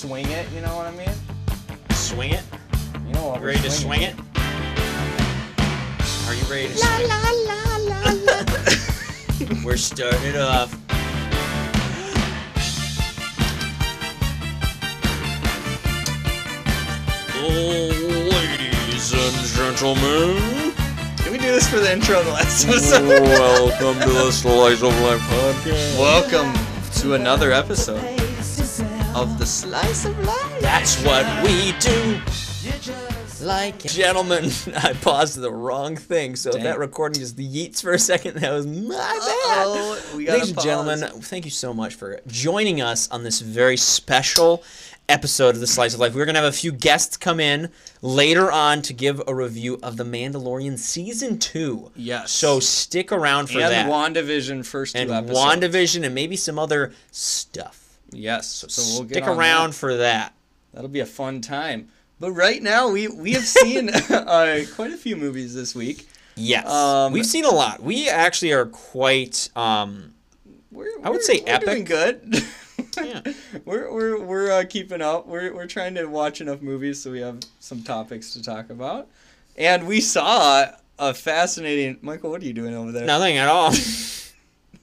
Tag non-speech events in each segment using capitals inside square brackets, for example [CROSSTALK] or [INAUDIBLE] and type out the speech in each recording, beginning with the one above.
swing it. You know what I mean? Swing it. You know what? You ready to swing it? Are you ready to La swing? la la la la. [LAUGHS] We're starting it off. Ladies and gentlemen, Did we do this for the intro of the last episode? welcome to the Slice of Life podcast. Welcome to another episode of the Slice of Life. That's what we do. Like gentlemen, [LAUGHS] I paused the wrong thing, so Dang. that recording is just yeets for a second. That was my bad. Uh-oh, Ladies and gentlemen, thank you so much for joining us on this very special episode of the Slice of Life. We're gonna have a few guests come in later on to give a review of The Mandalorian season two. Yes. So stick around for and that. WandaVision first two and episodes. WandaVision and maybe some other stuff. Yes. So we'll stick around that. for that. That'll be a fun time. But right now, we we have seen [LAUGHS] [LAUGHS] uh, quite a few movies this week. Yes, Um, we've seen a lot. We actually are quite. Um, We're, I would say we're doing epic. good. Yeah. [LAUGHS] we're we're we're uh, keeping up. We're we're trying to watch enough movies so we have some topics to talk about. And we saw a fascinating. Michael, what are you doing over there? nothing at all.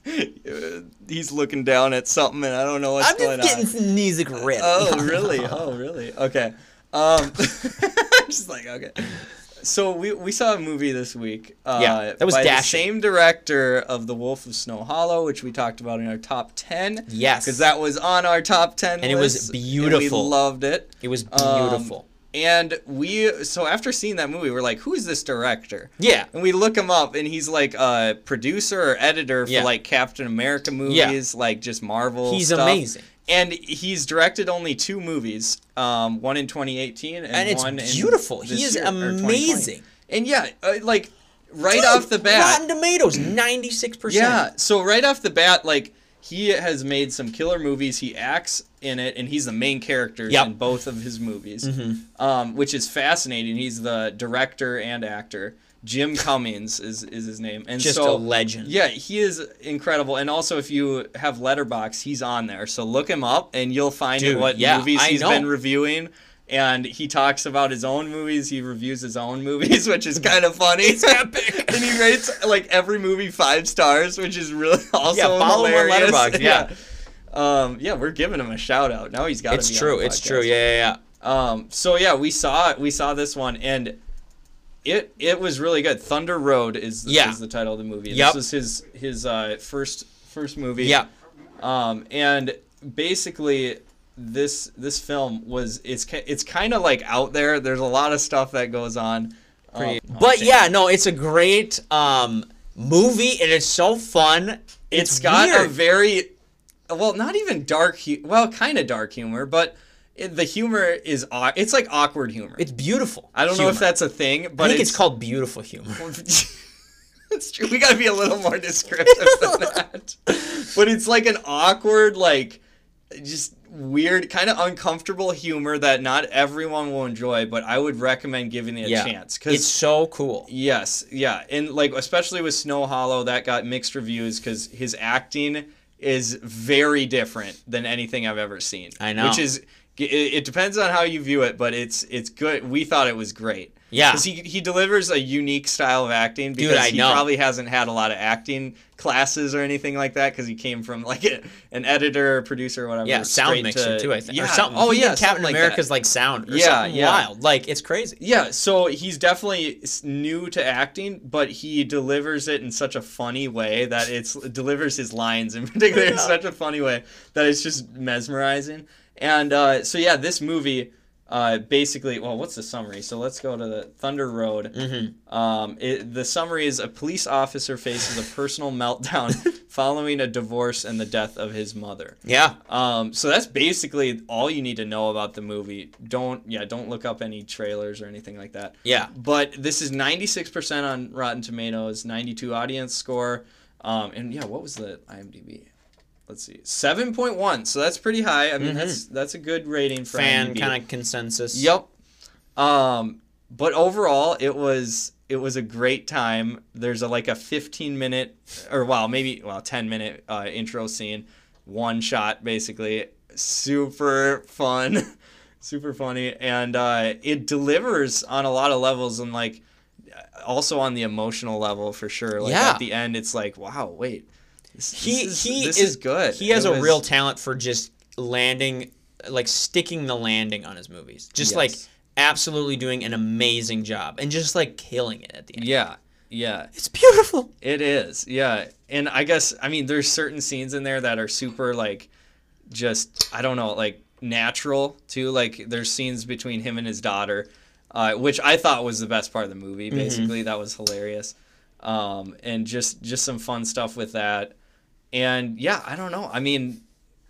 [LAUGHS] He's looking down at something, and I don't know what's I'm going just getting on. some music ready. Oh [LAUGHS] really? Oh really? Okay. Um, [LAUGHS] just like okay. So we, we saw a movie this week. Uh, Yeah, that was by the same director of The Wolf of Snow Hollow, which we talked about in our top ten. Yes. because that was on our top ten, And it was list, and beautiful. we loved it. It was Um, beautiful. And we so after seeing that movie, we're like, who's this director? yeah. And we look him up, and he's like a producer or editor for Yeah. like Captain America movies, like just Marvel. He's stuff. amazing. And he's directed only two movies, um, one in 2018 and, And it's one beautiful. in He is year, amazing. And yeah, uh, like right Dude, off the bat, Rotten Tomatoes, 96%. yeah. So right off the bat, like he has made some killer movies. He acts in it, and he's the main character Yep. in both of his movies, Mhm. um, which is fascinating. He's the director and actor. Jim Cummings is, is his name, and Just so a legend. yeah, he is incredible. And also, if you have Letterboxd, he's on there. So look him up, and you'll find Dude, what yeah, movies I he's know. been reviewing. And he talks about his own movies. He reviews his own movies, [LAUGHS] which is kind of funny. It's epic. [LAUGHS] and he rates like every movie five stars, which is really [LAUGHS] also Yeah, follow him on. Letterboxd, yeah. Um, yeah, we're giving him a shout out. Now he's got. It's true. the It's true. Yeah, yeah, yeah. Um, so yeah, we saw we saw this one, and it it was really good. Thunder Road is, Yeah. is the title of the movie. Yep. This was his his uh, first first movie. Yeah. Um, and basically, this this film was it's it's kind of like out there. There's a lot of stuff that goes on. Pretty- Um, but yeah, no, it's a great um, movie, and it's so fun. it's got a very well, not even dark. Hu- well, kind of dark humor, but it, the humor is it's like awkward humor. It's beautiful. I don't know if that's a thing, but I think it's, called beautiful humor. [LAUGHS] It's true. We gotta be a little more descriptive than [LAUGHS] that. But it's like an awkward, like, just weird, kind of uncomfortable humor that not everyone will enjoy. But I would recommend giving it a Yeah. chance It's so cool. yes, yeah, and like especially with Snow Hollow, that got mixed reviews because his acting is very different than anything I've ever seen. I know. which is. It, it depends on how you view it, but it's it's good. We thought it was great. Yeah. Because he, he delivers a unique style of acting Dude, because I he know. probably hasn't had a lot of acting classes or anything like that because he came from like a, an editor or producer or whatever. Yeah, sound mixer to- too. I think. Yeah. Oh yeah, Captain like America's that. like sound. Or Yeah, something yeah. wild. Like it's crazy. Yeah, so he's definitely new to acting, but he delivers it in such a funny way that it's delivers his lines in [LAUGHS] particular in such a funny way that it's just mesmerizing. And uh, so yeah, this movie uh, basically, well, what's the summary? So let's go to the Thunder Road. Mm-hmm. Um, it, the summary is a police officer faces a personal [LAUGHS] meltdown [LAUGHS] following a divorce and the death of his mother. Yeah. Um, so that's basically all you need to know about the movie. Don't yeah, don't look up any trailers or anything like that. Yeah. But this is 96% on Rotten Tomatoes, 92 audience score. Um, and yeah, what was the IMDb? Let's see, 7.1. So that's pretty high. I mean, Mhm. that's that's a good rating for Fan kind of consensus. Yep. Um, but overall, it was it was a great time. There's a like a 15 minute or well maybe well 10 minute uh, intro scene, one shot basically. super fun, [LAUGHS] super funny, and uh, it delivers on a lot of levels and like also on the emotional level for sure. Like Yeah. at the end, it's like, wow, wait, this, he this is, he this is, is good. He has It a was- real talent for just landing, like sticking the landing on his movies. Just like absolutely doing an amazing job and just like killing it at the end. Yeah, yeah. It's beautiful. It is, yeah. And I guess I mean there's certain scenes in there that are super like just I don't know, like natural too. Like there's scenes between him and his daughter, uh, which I thought was the best part of the movie. Basically, that was hilarious. Um, and just just some fun stuff with that. And yeah, I don't know. I mean,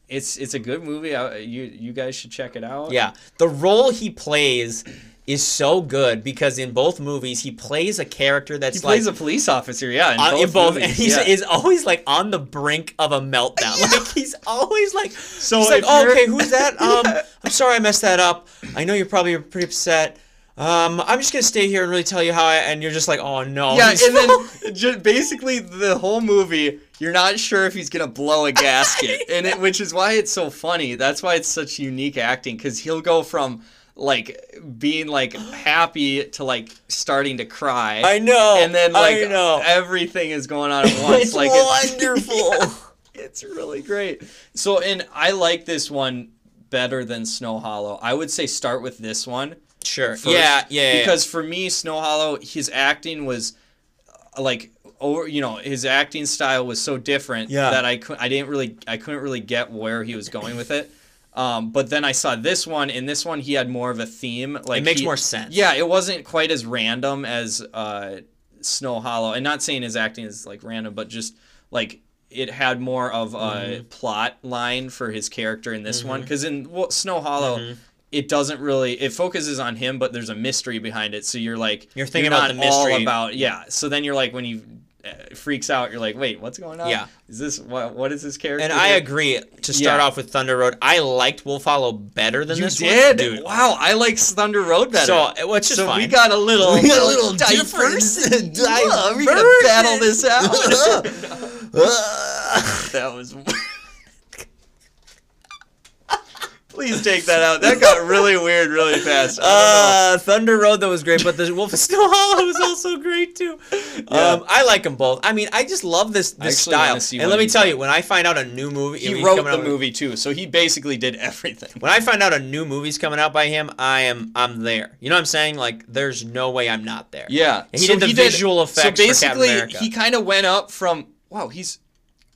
it's it's a good movie. I, you you guys should check it out. Yeah, the role he plays is so good because in both movies he plays a character that's He plays like a police officer, yeah, in on- both, in both, movies, and he's yeah. is always like on the brink of a meltdown. [LAUGHS] Like he's always like, So he's like, oh, okay, who's that? [LAUGHS] Um, I'm sorry I messed that up. I know you're probably pretty upset. Um, I'm just gonna stay here and really tell you how I. And you're just like, oh no. Yeah, [LAUGHS] and then ju- basically the whole movie, you're not sure if he's gonna blow a gasket, [LAUGHS] and it, which is why it's so funny. That's why it's such unique acting because he'll go from like being like happy to like starting to cry. I know. and then like I know. everything is going on at [LAUGHS] once. it's like wonderful. Yeah, it's really great. So, and I like this one better than Snow Hollow. I would say start with this one Sure. first. yeah, yeah, yeah. Because for me, Snow Hollow, his acting was uh, like over. You know, his acting style was so different Yeah. that I could I didn't really I couldn't really get where he was going with it. Um, but then I saw this one. In this one, he had more of a theme. Like it makes he- more sense. Yeah, it wasn't quite as random as uh, Snow Hollow, and not saying his acting is like random, but just like it had more of a Mm-hmm. plot line for his character in this one. Because in well, Snow Hollow, Mm-hmm. It doesn't really it focuses on him, but there's a mystery behind it. So you're like You're thinking about not the mystery. all about yeah. So then you're like when he uh, freaks out, you're like, wait, what's going on? Yeah. is this what? What is this character? And I agree. To start Yeah. off with Thunder Road, I liked Wolf Hollow better than You this did, one. Dude. Wow, I like Thunder Road better. So, which is so fine. we got a little, [LAUGHS] We got a little diverse. Yeah, [LAUGHS] we gotta battle this [LAUGHS] out. that was. Please take that out. That got really weird really fast. I don't know. Uh, Thunder Road that was great, but the Wolf of Snow Hollow [LAUGHS] was also great too. Um, I like them both. I mean, I just love this this style. And let me tell done. you, when I find out a new movie, he wrote the out- movie too, so he basically did [LAUGHS] everything. When I find out a new movie's coming out by him, I am I'm there. You know what I'm saying? Like, there's no way I'm not there. Yeah, And he did the visual effects So for Captain basically, he kind of went up from wow. He's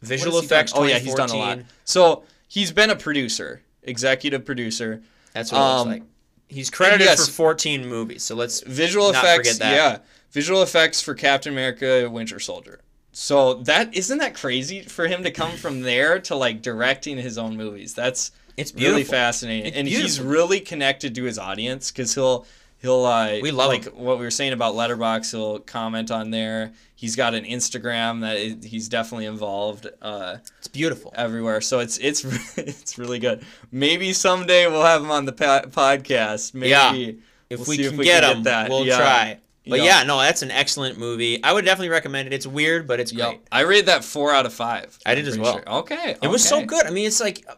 Visual what he effects. Oh yeah, he's done a lot. So he's been a producer, executive producer. That's what it Um, looks like. He's credited yes. for 14 movies, so let's visual effects yeah visual effects for captain america winter soldier so that isn't that crazy for him to come from there to like directing his own movies that's It's really fascinating It's and he's really connected to his audience because he'll he'll uh We love like him. what we were saying about Letterboxd he'll comment on there he's got an instagram that he's definitely involved uh It's beautiful. everywhere so it's it's [LAUGHS] it's really good maybe someday we'll have him on the pa- podcast maybe Yeah. If We'll we can if we get can get him, that. we'll Yeah. try. But Yeah. yeah, no, that's an excellent movie. I would definitely recommend it. It's weird, but it's Yep. great. I rated that four out of five. I did as well. sure. Okay. It was so good. I mean, it's like, uh,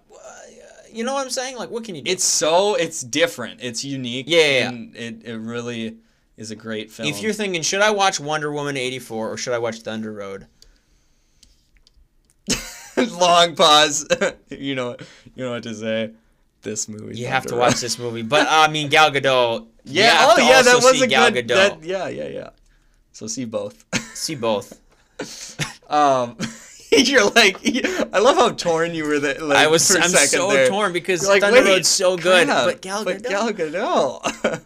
you know what I'm saying? Like, what can you do? It's so it's different. It's unique. Yeah, yeah. And it, it really is a great film. if you're thinking, should I watch Wonder Woman 84 or should I watch Thunder Road? [LAUGHS] long pause, [LAUGHS] you know you know what to say. This movie. You have to watch this movie. But, I mean, Gal Gadot. [LAUGHS] Yeah. Oh yeah, that was a Gal good. Gadot. That, yeah, yeah, yeah. So see both. See both. um, [LAUGHS] you're like, I love how torn you were That Like, I was for a I'm second so there. torn because You're like, Thunder wait, Road's so good, but Gal but Gadot. Gal Gadot.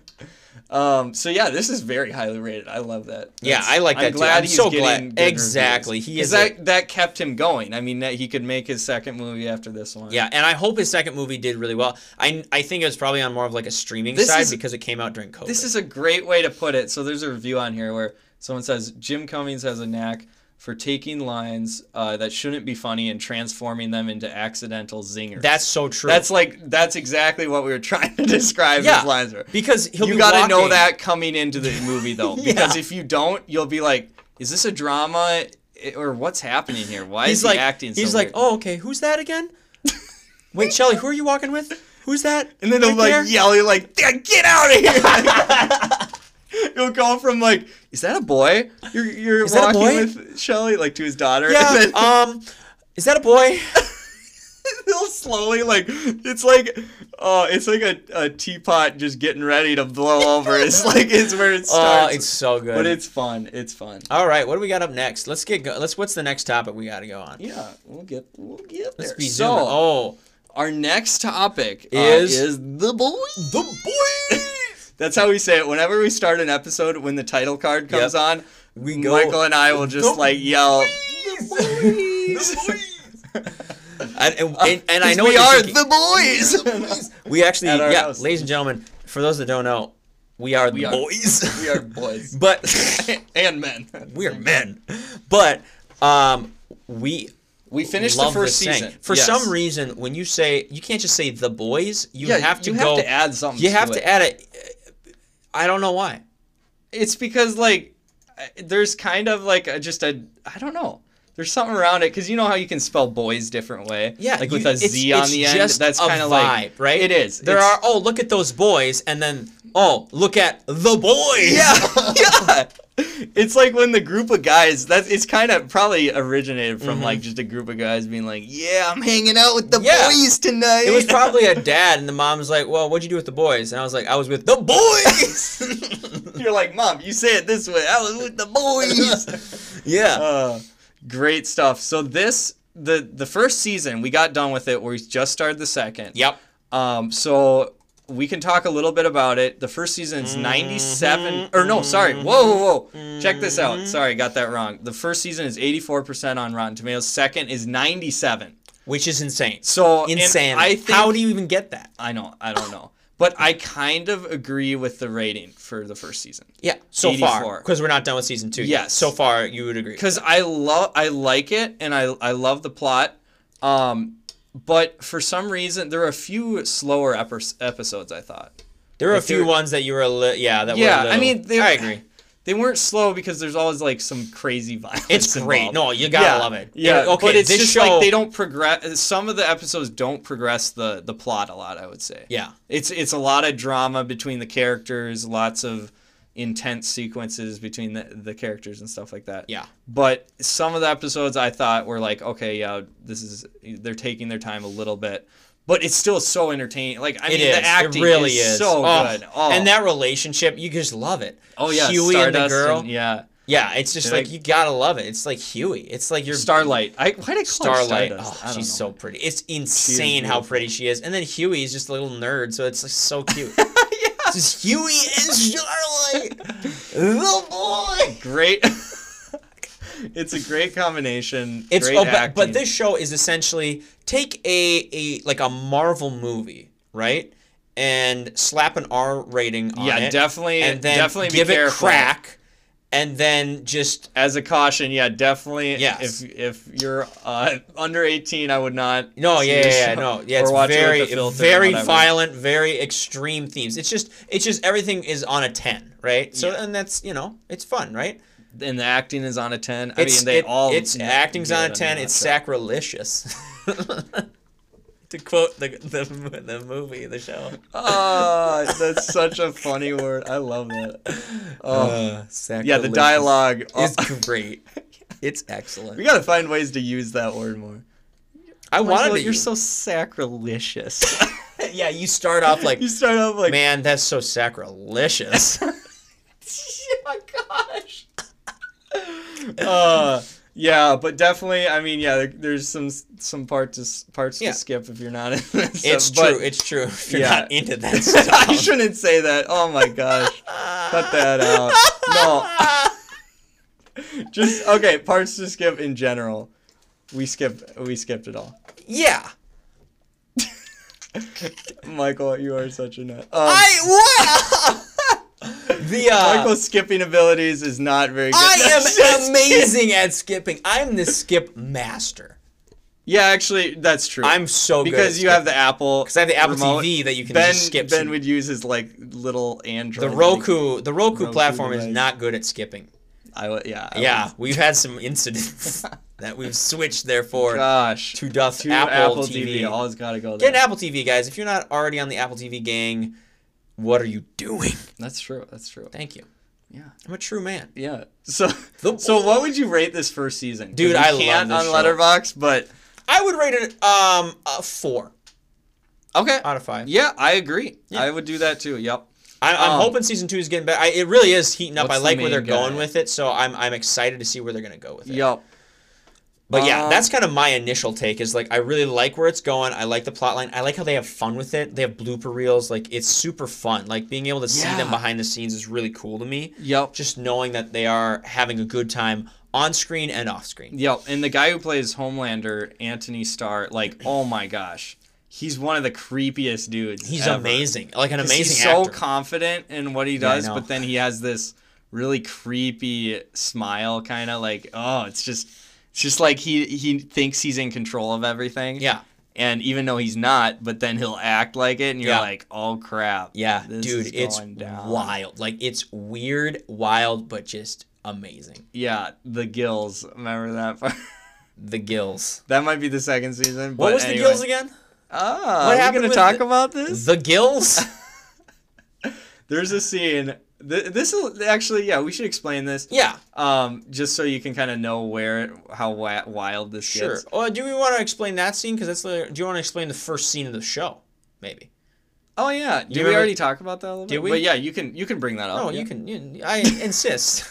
[LAUGHS] um, so yeah, this is very highly rated. I love that. Yeah, I like that I'm too. glad I'm he's so getting glad- good exactly, he is a- that that kept him going. I mean, that he could make his second movie after this one. Yeah, and I hope his second movie did really well. I I think it was probably on more of like a streaming This side is- because it came out during COVID. This is a great way to put it. So there's a review on here where someone says Jim Cummings has a knack for taking lines uh, that shouldn't be funny and transforming them into accidental zingers. That's so true. that's like that's exactly what we were [LAUGHS] trying to describe Yeah, lines were. because he'll you be gotta know that coming into the movie though, [LAUGHS] Yeah. because if you don't, you'll be like, "Is this a drama, or what's happening here? Why He's is like he acting?" he's so like, weird?" oh okay, who's that again? [LAUGHS] Wait, Shelly, who are you walking with? Who's that? And then they'll like there? yelling like, "Get out of here!" [LAUGHS] He'll go from like, "Is that a boy?" You're you're Is walking boy? with Shelly like to his daughter. Yeah. Then Um, [LAUGHS] is that a boy? [LAUGHS] he'll slowly like it's like oh it's like a, a teapot just getting ready to blow over. It's like it's where it starts. Oh, it's so good. but it's fun. It's fun. all right. What do we got up next? Let's get go- let's. What's the next topic we got to go on? Yeah, we'll get we'll get there. Let's be so, zooming. Oh, our next topic uh, Is- is the boy the boys. That's how we say it. Whenever we start an episode, when the title card comes Yep. on, We go, Michael and I will just "The like yell. The [LAUGHS] and, and, and, and I know we are you're thinking. the boys. [LAUGHS] We actually, yeah, house. ladies and gentlemen, for those that don't know, we are We the are- boys. we are boys [LAUGHS] but and men. we are men. But um, we We finished the first season For Yes. some reason, when you say you can't just say the boys, you yeah, have to you go. have to add something. you have to to add it. I don't know why. It's because like there's kind of like a, just a I don't know. There's something around it because you know how you can spell boys different way. Yeah, like you- with a it's- on it's the end. That's kind of like right? It is. There It's- are oh look at those boys, and then oh look at the boys. Yeah, [LAUGHS] yeah. It's like when the group of guys that it's kind of probably originated from Mhm. like just a group of guys being like, "Yeah, I'm hanging out with the Yeah. boys tonight." It was [LAUGHS] probably a dad, and the mom's like, "Well, what'd you do with the boys?" And I was like, "I was with the boys." [LAUGHS] You're like, "Mom, you say it this way. I was with the boys." yeah. uh, great stuff. So this the the first season we got done with it. We just started the second. Yep. Um, so we can talk a little bit about it. The first season is 97 mm-hmm. or no, sorry. Mm-hmm. Whoa, whoa, whoa. Check this out. Mm-hmm. Sorry, got that wrong. The first season is 84% on Rotten Tomatoes. Second is 97. Which is insane. So Insane. I think How do you even get that? I know, I don't know. But I kind of agree with the rating for the first season. Yeah. So far, because we're not done with season two. yet. Yes. So far, you would agree. because I love I like it and I I love the plot. Um, but for some reason there are a few slower epi- episodes. I thought There were a few ones that you were a li- yeah that were. Yeah, a I mean, they- I agree. they weren't slow because there's always like some crazy violence. It's great. involved. No, you gotta yeah, love it. Yeah, And, okay, but it's this just show. like they don't progress. Some of the episodes don't progress the the plot a lot. I would say. Yeah. It's it's a lot of drama between the characters, lots of intense sequences between the, the characters and stuff like that. Yeah. But some of the episodes I thought were like, okay, yeah, this is they're taking their time a little bit, but it's still so entertaining. Like I It mean, is. the acting it really is, is, so Oh, good. Oh. And that relationship, you just love it. oh yeah, Huey and the girl. and- yeah, Yeah, it's just like you gotta love it. It's like Huey. It's like your Starlight. I why did I Starlight. Stardust? Oh, she's know. so pretty. It's insane how pretty she is. And then Huey is just a little nerd, so it's like, so cute. [LAUGHS] yeah. Just Huey and Starlight, the boy. great. [LAUGHS] it's a great combination. It's great oh, but, but this show is essentially take a a like a Marvel movie, right, and slap an R rating on yeah, it, definitely, and then definitely give it careful. crack, and then just As a caution, yeah, definitely. Yes. If if you're uh, [LAUGHS] under 18, I would not. No, yeah, yeah, yeah, [LAUGHS] no, yeah. It's watch it very, very violent, very extreme themes. It's just, it's just everything is on a ten, right? So, Yeah. and that's you know, it's fun, right? And the acting is on a 10. I It's mean, they it- all. it's acting's on a ten. It's sacrilegious. [LAUGHS] to quote the, the the movie, the show. Ah, that's [LAUGHS] such a funny word. I love that. Oh, Uh, yeah, the dialogue. oh, is great. [LAUGHS] It's excellent. we gotta find ways to use that word more. I wanted Michael, to. You're use- so sacrilegious. [LAUGHS] yeah, you start off like, you start off like, man, that's so sacrilegious. oh my gosh. uh, yeah, but definitely. I mean, yeah, there, there's some some parts to, parts Yeah. to skip if you're not [LAUGHS] in it's stuff, true. It's true. If you're yeah. not into [LAUGHS] that stuff, I shouldn't say that. Oh my gosh. Cut that out. No. [LAUGHS] Just okay, parts to skip in general. We skipped we skipped it all. Yeah. Michael, you are such a nut. Um, I wow. [LAUGHS] the [LAUGHS] uh, Michael's skipping abilities is not very good. I [LAUGHS] am amazing at skipping. I'm the skip master. Yeah, actually, that's true. I'm so good because you have the Apple. because I have the Apple remote. TV that you can Ben just skip. Ben some- would use his like little Android. the Roku, the Roku, Roku platform is not good at skipping. I. Yeah. I Yeah, we've had some incidents that we've switched. Therefore, Gosh. to doth Apple, Apple, TV. TV. Always gotta go Get an Apple TV, guys. If you're not already on the Apple TV gang, what are you doing? That's true. That's true. Thank you. Yeah. I'm a true man. Yeah. So, [LAUGHS] The- so what would you rate this first season? Dude, I love can't this on. Letterboxd, but I would rate it um a four okay. out of five. Yeah, I agree. Yeah. I would do that too. Yep. I, I'm Um, hoping season two is getting better. I, it really is heating up. What's I the like where they're guy? going with it, so I'm I'm excited to see where they're gonna go with it. Yep. But yeah, Um, that's kind of my initial take. Is like I really like where it's going. I like the plot line. I like how they have fun with it. They have blooper reels. Like it's super fun. Like being able to see them behind the scenes is really cool to me. Yep. Just knowing that they are having a good time on screen and off screen. Yep. And the guy who plays Homelander, Anthony Starr, like, oh my gosh, he's one of the creepiest dudes. He's ever. amazing. Like an amazing He's so confident in what he does, know. but then he has this really creepy smile, kind of like, oh, it's just, it's just like he he thinks he's in control of everything. yeah. And even though he's not, but then he'll act like it, and you're Yeah. like, oh crap. Yeah, dude, it's down. wild. Like it's weird, wild, but just amazing. Yeah, the gills. Remember that part? The gills. [LAUGHS] that might be the second season. What was anyway. the gills again? Ah, What are we gonna talk the- about this? The gills. [LAUGHS] There's a scene. Th- this is actually, yeah, we should explain this. yeah, Um, just so you can kind of know where, how wi- wild this sure. gets. Oh, do we want to explain that scene? Because that's the. Do you want to explain the first scene of the show? Maybe. Oh yeah, did we remember- already talk about that a little Did bit? we? But yeah, you can you can bring that up. No, yeah. you can. You, I [LAUGHS] insist.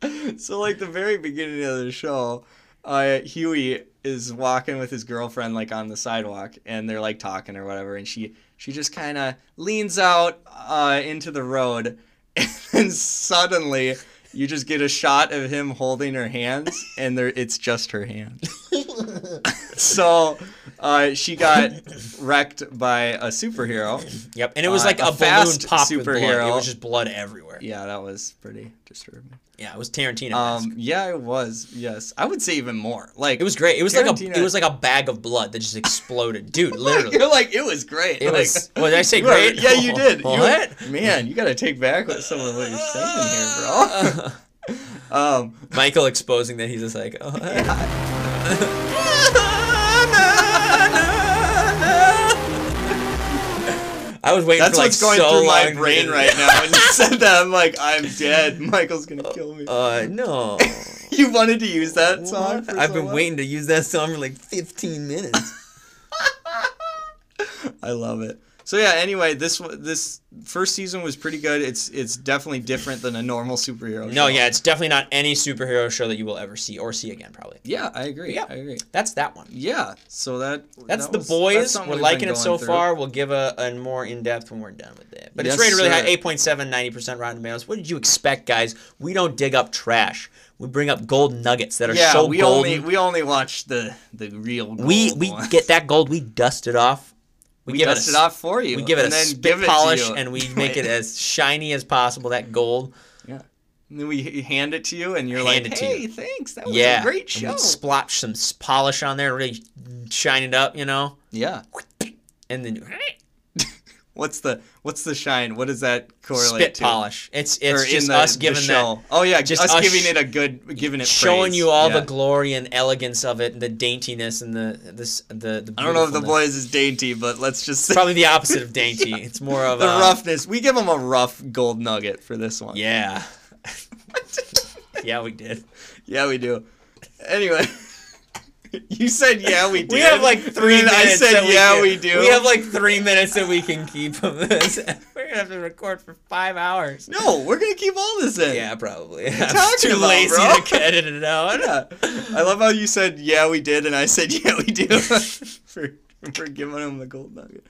[LAUGHS] so like the very beginning of the show, uh, Huey is walking with his girlfriend like on the sidewalk, and they're like talking or whatever, and she she just kind of leans out uh, into the road, [LAUGHS] and suddenly you just get a shot of him holding her hands, and there it's just her hand. [LAUGHS] so uh, she got wrecked by a superhero. Yep, and it was Uh, like a a, balloon with blood. It was just blood everywhere. Yeah, that was pretty disturbing. Yeah, it was Tarantino. Um, yeah, it was. Yes, I would say even more. Like it was great. It was like a. It was like a bag of blood that just exploded, dude. [LAUGHS] Literally. You're like it was great. It Like, was. What did I say? you Great. Yeah, you did. You- What? man, you got to take back what some of what you're saying here, bro. [LAUGHS] um, Michael exposing that he's [LAUGHS] a psycho. I was waiting that's for like what's going so through my long to brain right now. When you said that, I'm like, I'm dead. [LAUGHS] Michael's gonna kill me. Uh, no. [LAUGHS] you wanted to use that song? for I've so been long? waiting to use that song for like 15 minutes. [LAUGHS] I love it. So yeah. Anyway, this this first season was pretty good. It's it's definitely different than a normal superhero. no, show. yeah, it's definitely not any superhero show that you will ever see or see again, probably. Yeah, I agree. Yeah. I agree. That's that one. Yeah. So that That's that the was- boys. that's we're liking it so through. far. We'll give a, a more in depth when we're done with it. But Yes, it's rated really high sir. 8.7, 90% Rotten Tomatoes. What did you expect, guys? We don't dig up trash. We bring up gold nuggets that are Yeah, so we golden. only we only watch the the real. Gold we we get that gold, we dust it off. We, give dust it it, a, off for you. We give it and a then spit it polish and we make it [LAUGHS] as shiny as possible. That gold. yeah. And then we hand it to you, and you're Hand like, it to "Hey, you. thanks. That was yeah. a great And show." we splotch some polish on there, really shine it up, you know, yeah. and then [LAUGHS] What's the what's the shine? What does that correlate spit to? polish. It's it's in just the, us giving that. Oh yeah, just us, us giving it a good, giving it showing praise. you all Yeah. the glory and elegance of it, and the daintiness and the this the. the I don't know if the boys is dainty, but let's just say Probably the opposite of [LAUGHS] dainty. It's more of the a roughness. We give them a rough gold nugget for this one. Yeah. [LAUGHS] [LAUGHS] yeah, we did. Yeah, we do. Anyway, you said yeah, we do. [LAUGHS] We have like three And I said that we yeah, can- we do. We have like three minutes that we can keep of this. [LAUGHS] We're gonna have to record for five hours. no, we're gonna keep all this in. Yeah, probably. you I'm too about, lazy bro? to edit it out. [LAUGHS] Yeah. I love how you said yeah, we did, and I said yeah, we do. for [LAUGHS] for giving him the gold nugget.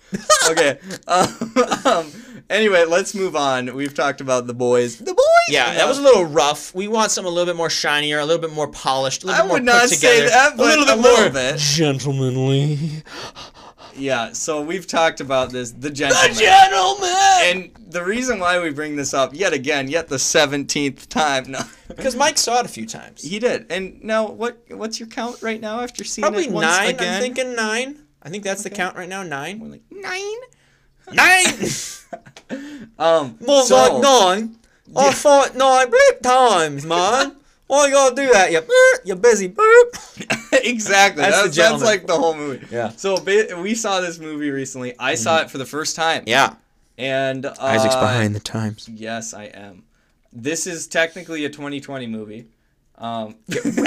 Okay. [LAUGHS] Um, um, anyway, let's move on. We've talked about the boys. The boys. Yeah, that was a little rough. We want something a little bit more shinier, a little bit more polished, a little I bit more would put not say that, but a little bit a little more bit. gentlemanly. Yeah. So we've talked about this. The gentleman. gentleman. And the reason why we bring this up yet again, yet the seventeenth time, no, Because Mike saw it a few times. he did. And now, what what's your count right now after seeing Probably it once nine. again? I'm thinking nine. I think that's the count right now. We're Nine. like nine. Nine. [LAUGHS] Um, More so, like nine. I Yeah. fought nine blip times, man. [LAUGHS] Why you gonna do that? You, er, you busy. [LAUGHS] Exactly. That's That's, that's, like the whole movie. Yeah. So we saw this movie recently. I saw it for the first time. Yeah. And uh, Isaac's behind the times. Yes, I am. This is technically a 2020 movie. Um,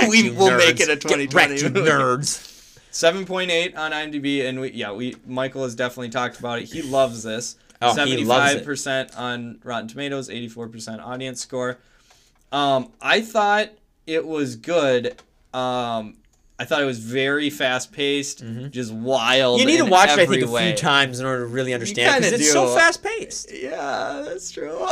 we will make it a Get 2020 wrecked, movie. nerds. 7.8 on IMDb, and we yeah we Michael has definitely talked about it. He loves this. Oh, he loves it. 75% on Rotten Tomatoes, 84% audience score. Um, I thought it was good. Um, I thought it was very fast paced, just wild. Mm-hmm. You need to watch it, I think, a few times in order to really understand because it's so fast paced. Yeah, that's true. [LAUGHS]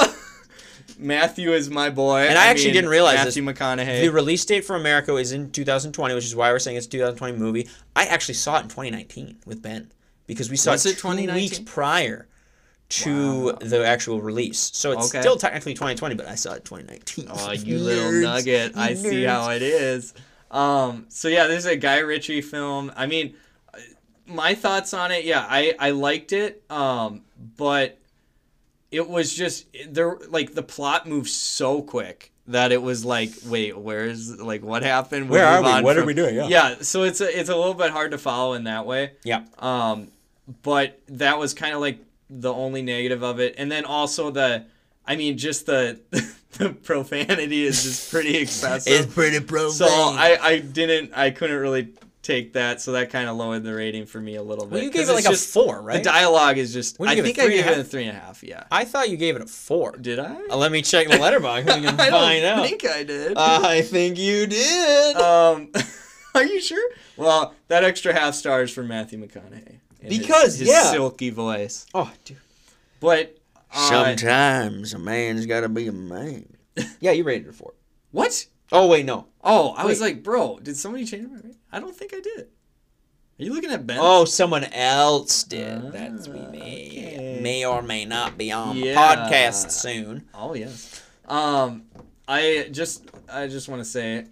Matthew is my boy. And I actually didn't realize Matthew McConaughey. The release date for America is in 2020, which is why we're saying it's a 2020 movie. I actually saw it in 2019 with Ben because we saw Was it it two 2019? weeks prior to the actual release. So it's Okay. still technically 2020, but I saw it 2019. Oh, [LAUGHS] you little Nerds. nugget. I You see how it is. Um, so yeah, this is a Guy Ritchie film. I mean, my thoughts on it, yeah, I, I liked it. Um, but it was just there like the plot moves so quick that it was like, wait, where's like what happened? Where are we? What are we doing? Yeah. Yeah, so it's a, it's a little bit hard to follow in that way. Yeah. Um, but that was kind of like the only negative of it, and then also the, I mean, just the [LAUGHS] the profanity is just pretty excessive. It's pretty pro. so I I didn't I couldn't really take that, so that kind of lowered the rating for me a little bit. well, you 'cause gave it like it's a just- four, The dialogue is just. I you give it, think I gave a it a three and a half. Yeah. I thought you gave it a four. Did I? Uh, let me check the Letterboxd. We can [LAUGHS] I find don't out. think I did. I think you did. um, [LAUGHS] are you sure? Well, that extra half star is for Matthew McConaughey. and his- Because, his, yeah. silky voice. oh, dude. But uh, Sometimes a man's got to be a man. [LAUGHS] yeah, you rated it a four. what? Oh wait, no. Oh, I was like, bro, did somebody change my rating? I don't think I did. Are you looking at Ben? Oh, someone else did. Ah, That's me. okay. May or may not be on the podcast soon. Oh yes. Um, I just I just want to say,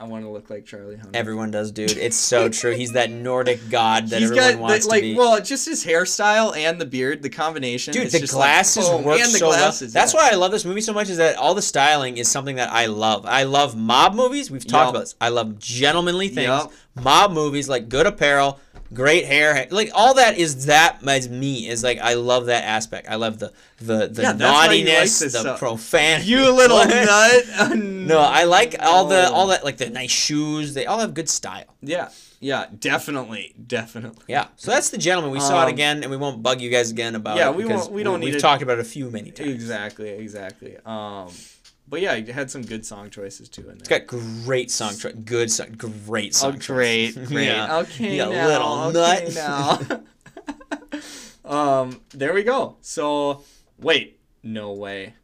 I want to look like Charlie Hunnam. Everyone does, dude. It's so true. He's that Nordic [LAUGHS] god that He's everyone got wants the, like to be. well, just his hairstyle and the beard, the combination. Dude, the just glasses like, boom, work and the so glasses, well. That's yeah. why I love this movie so much. Is that all the styling is something that I love. I love mob movies. We've talked Yup. about this. I love gentlemanly things. Yup. Mob movies like good apparel, great hair, like all that is that is me. Is like I love that aspect. I love the the the Yeah, you like naughtiness, the stuff. profanity. You little nut. [LAUGHS] No, I like all the all that like the nice shoes. They all have good style. Yeah, yeah, definitely, definitely. Yeah. So that's the gentleman. We saw it Um, again, and we won't bug you guys again about Yeah, it. we won't- we don't We've need to- talked about it a few many times. Exactly, exactly. Um, but yeah, it had some good song choices too in there. It's got great song choice. Good song. Great Oh, song. great, choice. great. Yeah. Okay, You now, little okay nut. now. [LAUGHS] um, there we go. So, wait, no way.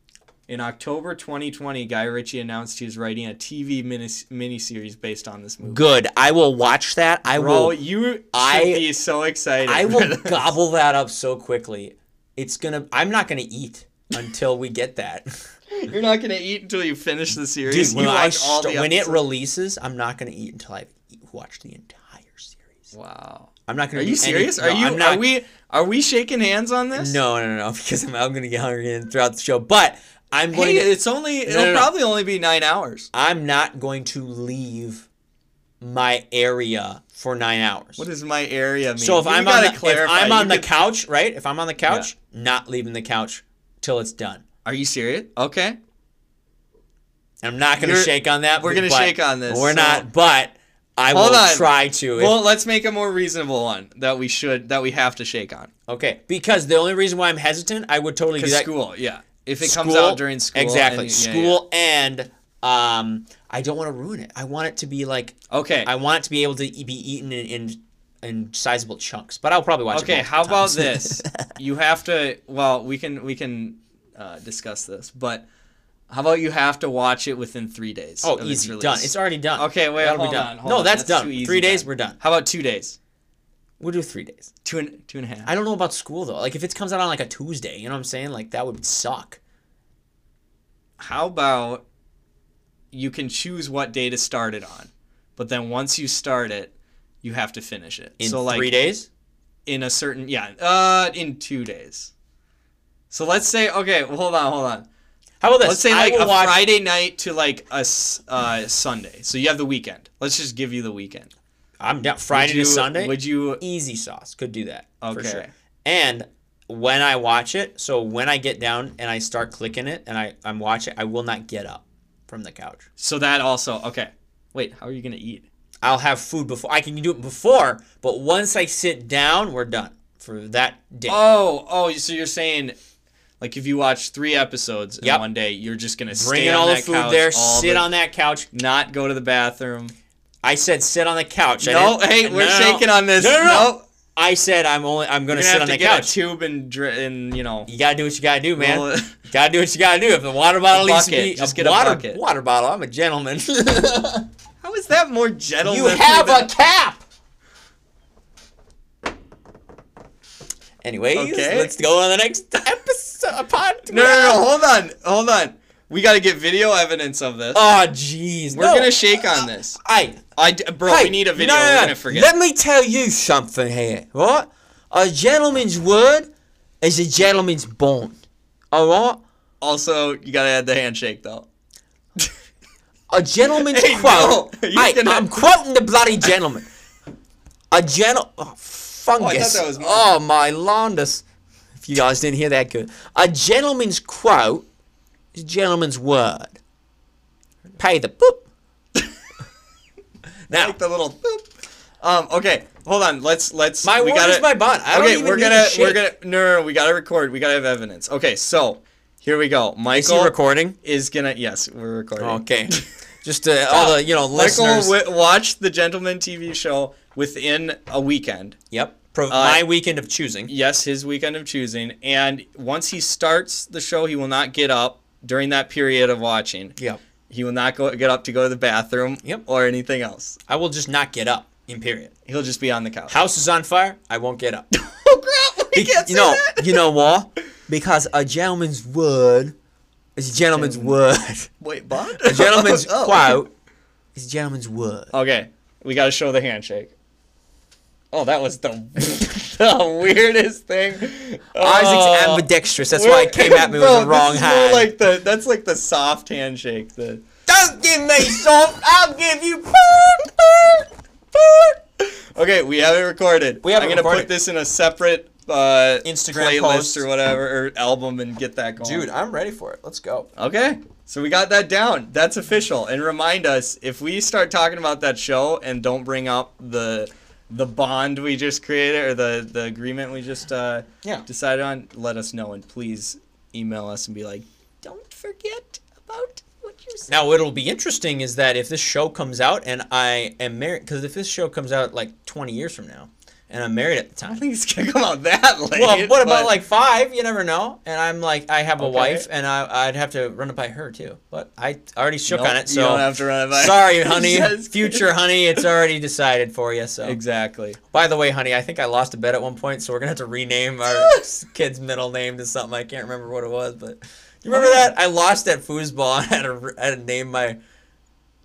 In October 2020, Guy Ritchie announced he was writing a TV mini miniseries based on this movie. Good. I will watch that. I Bro, will. you should I- be so excited. I will gobble that up so quickly. It's gonna. I'm not gonna eat until we get that. [LAUGHS] [LAUGHS] You're not gonna eat until you finish the Dude, series. when, I st- when it releases, I'm not gonna eat until I've watched the entire series. Wow. I'm not gonna. Are you any- serious? no, are you? I'm not, Are we? Are we shaking hands on this? No, no, no, [LAUGHS] because I'm, I'm gonna get hungry throughout the show. But I'm going. Hey, to, it's only. It'll no, no. probably only be nine hours. I'm not going to leave my area for nine hours. What does my area mean? so if You I'm on the, if. I'm on the couch, right? If I'm on the couch, not leaving the couch till it's done. Are you serious? Okay. I'm not going to shake on that. we're gonna shake on this, We're so- not, but I Hold will on. try to. if- Well, let's make a more reasonable one that we should that we have to shake on. okay, because the only reason why I'm hesitant, I would totally do that. school, yeah. If it comes out during school, exactly. and- yeah, school and um, I don't want to ruin it. I want it to be like. Okay. I want it to be able to be eaten in in, in sizable chunks. But I'll probably watch it. okay. How about this? [LAUGHS] you have to. Well, we can we can uh, discuss this, but how about you have to watch it within three days? oh, its easy done. It's already done. Okay, wait, That'll hold be done. on, hold no, on. that's, That's done. easy Three days, we're done. How about two days? We'll do three days. Two and two and a half. I don't know about school though. Like if it comes out on like a Tuesday, you know what I'm saying? Like that would suck. how about you can choose what day to start it on, but then once you start it, you have to finish it. In so like three days. in a certain yeah, uh, in two days. So let's say okay, well, hold on, hold on. How about this? Let's say like a watch- Friday night to like a uh, Sunday. So you have the weekend. Let's just give you the weekend. I'm down Friday you, to Sunday. Would you? Easy sauce. Could do that. For Okay. sure. And when I watch it, so when I get down and I start clicking it and I, I'm watching, I will not get up from the couch. So that also okay. Wait, how are you gonna eat? I'll have food before. I can do it before, but once I sit down, we're done for that day. Oh, oh, so you're saying, like, if you watch three episodes Yep. in one day, you're just gonna Bring stay in all the food there, sit the- on that couch. not go to the bathroom. I said sit on the couch. No, hey, we're no, shaking on this. No, no, no. I said I'm only. I'm gonna You're sit gonna on the couch. a tube and, dr- and you know. You gotta do what you gotta do, man. it. [LAUGHS] You gotta do what you gotta do. If the water bottle needs to be Just a get a bucket. water bottle, I'm a gentleman. [LAUGHS] How is that more gentlemanly? you have a cap. Anyways, Okay. let's go on the next episode. No, no, no, hold on, hold on. We got to get video evidence of this. Oh, jeez. We're no. gonna shake on this. Hey, I, d- bro, hey, we need a video. no, no, We're gonna forget. Let me tell you something here, right? A gentleman's word is a gentleman's bond. All right. also, you gotta add the handshake though. A gentleman's Hey, quote. no, Hey, gonna- I'm quoting the bloody gentleman. A gentle. Oh, fungus. that was mine. oh, my Londus. If you guys didn't hear that good. A gentleman's quote is a gentleman's word. Pay the boop. [LAUGHS] now, like the little boop. Um. Okay. Hold on. Let's let's. my we word gotta, is my bond. I don't okay, we're gonna to we're gonna no, no we gotta record. We gotta have evidence. Okay, so here we go. Is Michael recording? is gonna yes, we're recording. Okay. [LAUGHS] Just uh, all the, you know, Michael listeners. w- watched the Gentleman TV show within a weekend. yep. Pro- Uh, my weekend of choosing. Yes, his weekend of choosing. And once he starts the show, he will not get up during that period of watching. Yep. He will not go get up to go to the bathroom Yep. or anything else. I will just not get up, in period. He'll just be on the couch. House is on fire. I won't get up. [LAUGHS] oh crap! We Be- can't you know, that. you know what? Because a gentleman's word is a gentleman's word. Wait, Bond? A gentleman's [LAUGHS] Oh. quote is a gentleman's word. Okay, we got to show the handshake. Oh, that was the, [LAUGHS] the weirdest thing. Isaac's Oh. ambidextrous. That's why it came at me with [LAUGHS] the wrong this is more hand. Like the that's like the soft handshake. The Don't give me soft. I'll give you. [LAUGHS] okay, we have it recorded. We have I'm gonna recorded. put this in a separate uh, Instagram playlist post. or whatever or album and get that going. Dude, I'm ready for it. Let's go. Okay. So we got that down. That's official. And remind us if we start talking about that show and don't bring up the the bond we just created or the the agreement we just uh, Yeah. decided on, let us know and please email us and be like, don't forget about what you said. Now, what'll be interesting is that if this show comes out and I am married, because if this show comes out like 20 years from now, and I'm married at the time. don't think it's gonna come out that [LAUGHS] late. Well, what about like five? You never know. And I'm like, I have a Okay. wife, and I, I'd have to run it by her too. But I already shook Nope, on it, so you don't have to run it by. sorry, [LAUGHS] honey, future honey, it's already decided for you. So, Exactly. by the way, honey, I think I lost a bet at one point, so we're gonna have to rename our kid's middle name to something I can't remember what it was. But you remember Oh. that I lost at foosball [LAUGHS] and had to, had to name my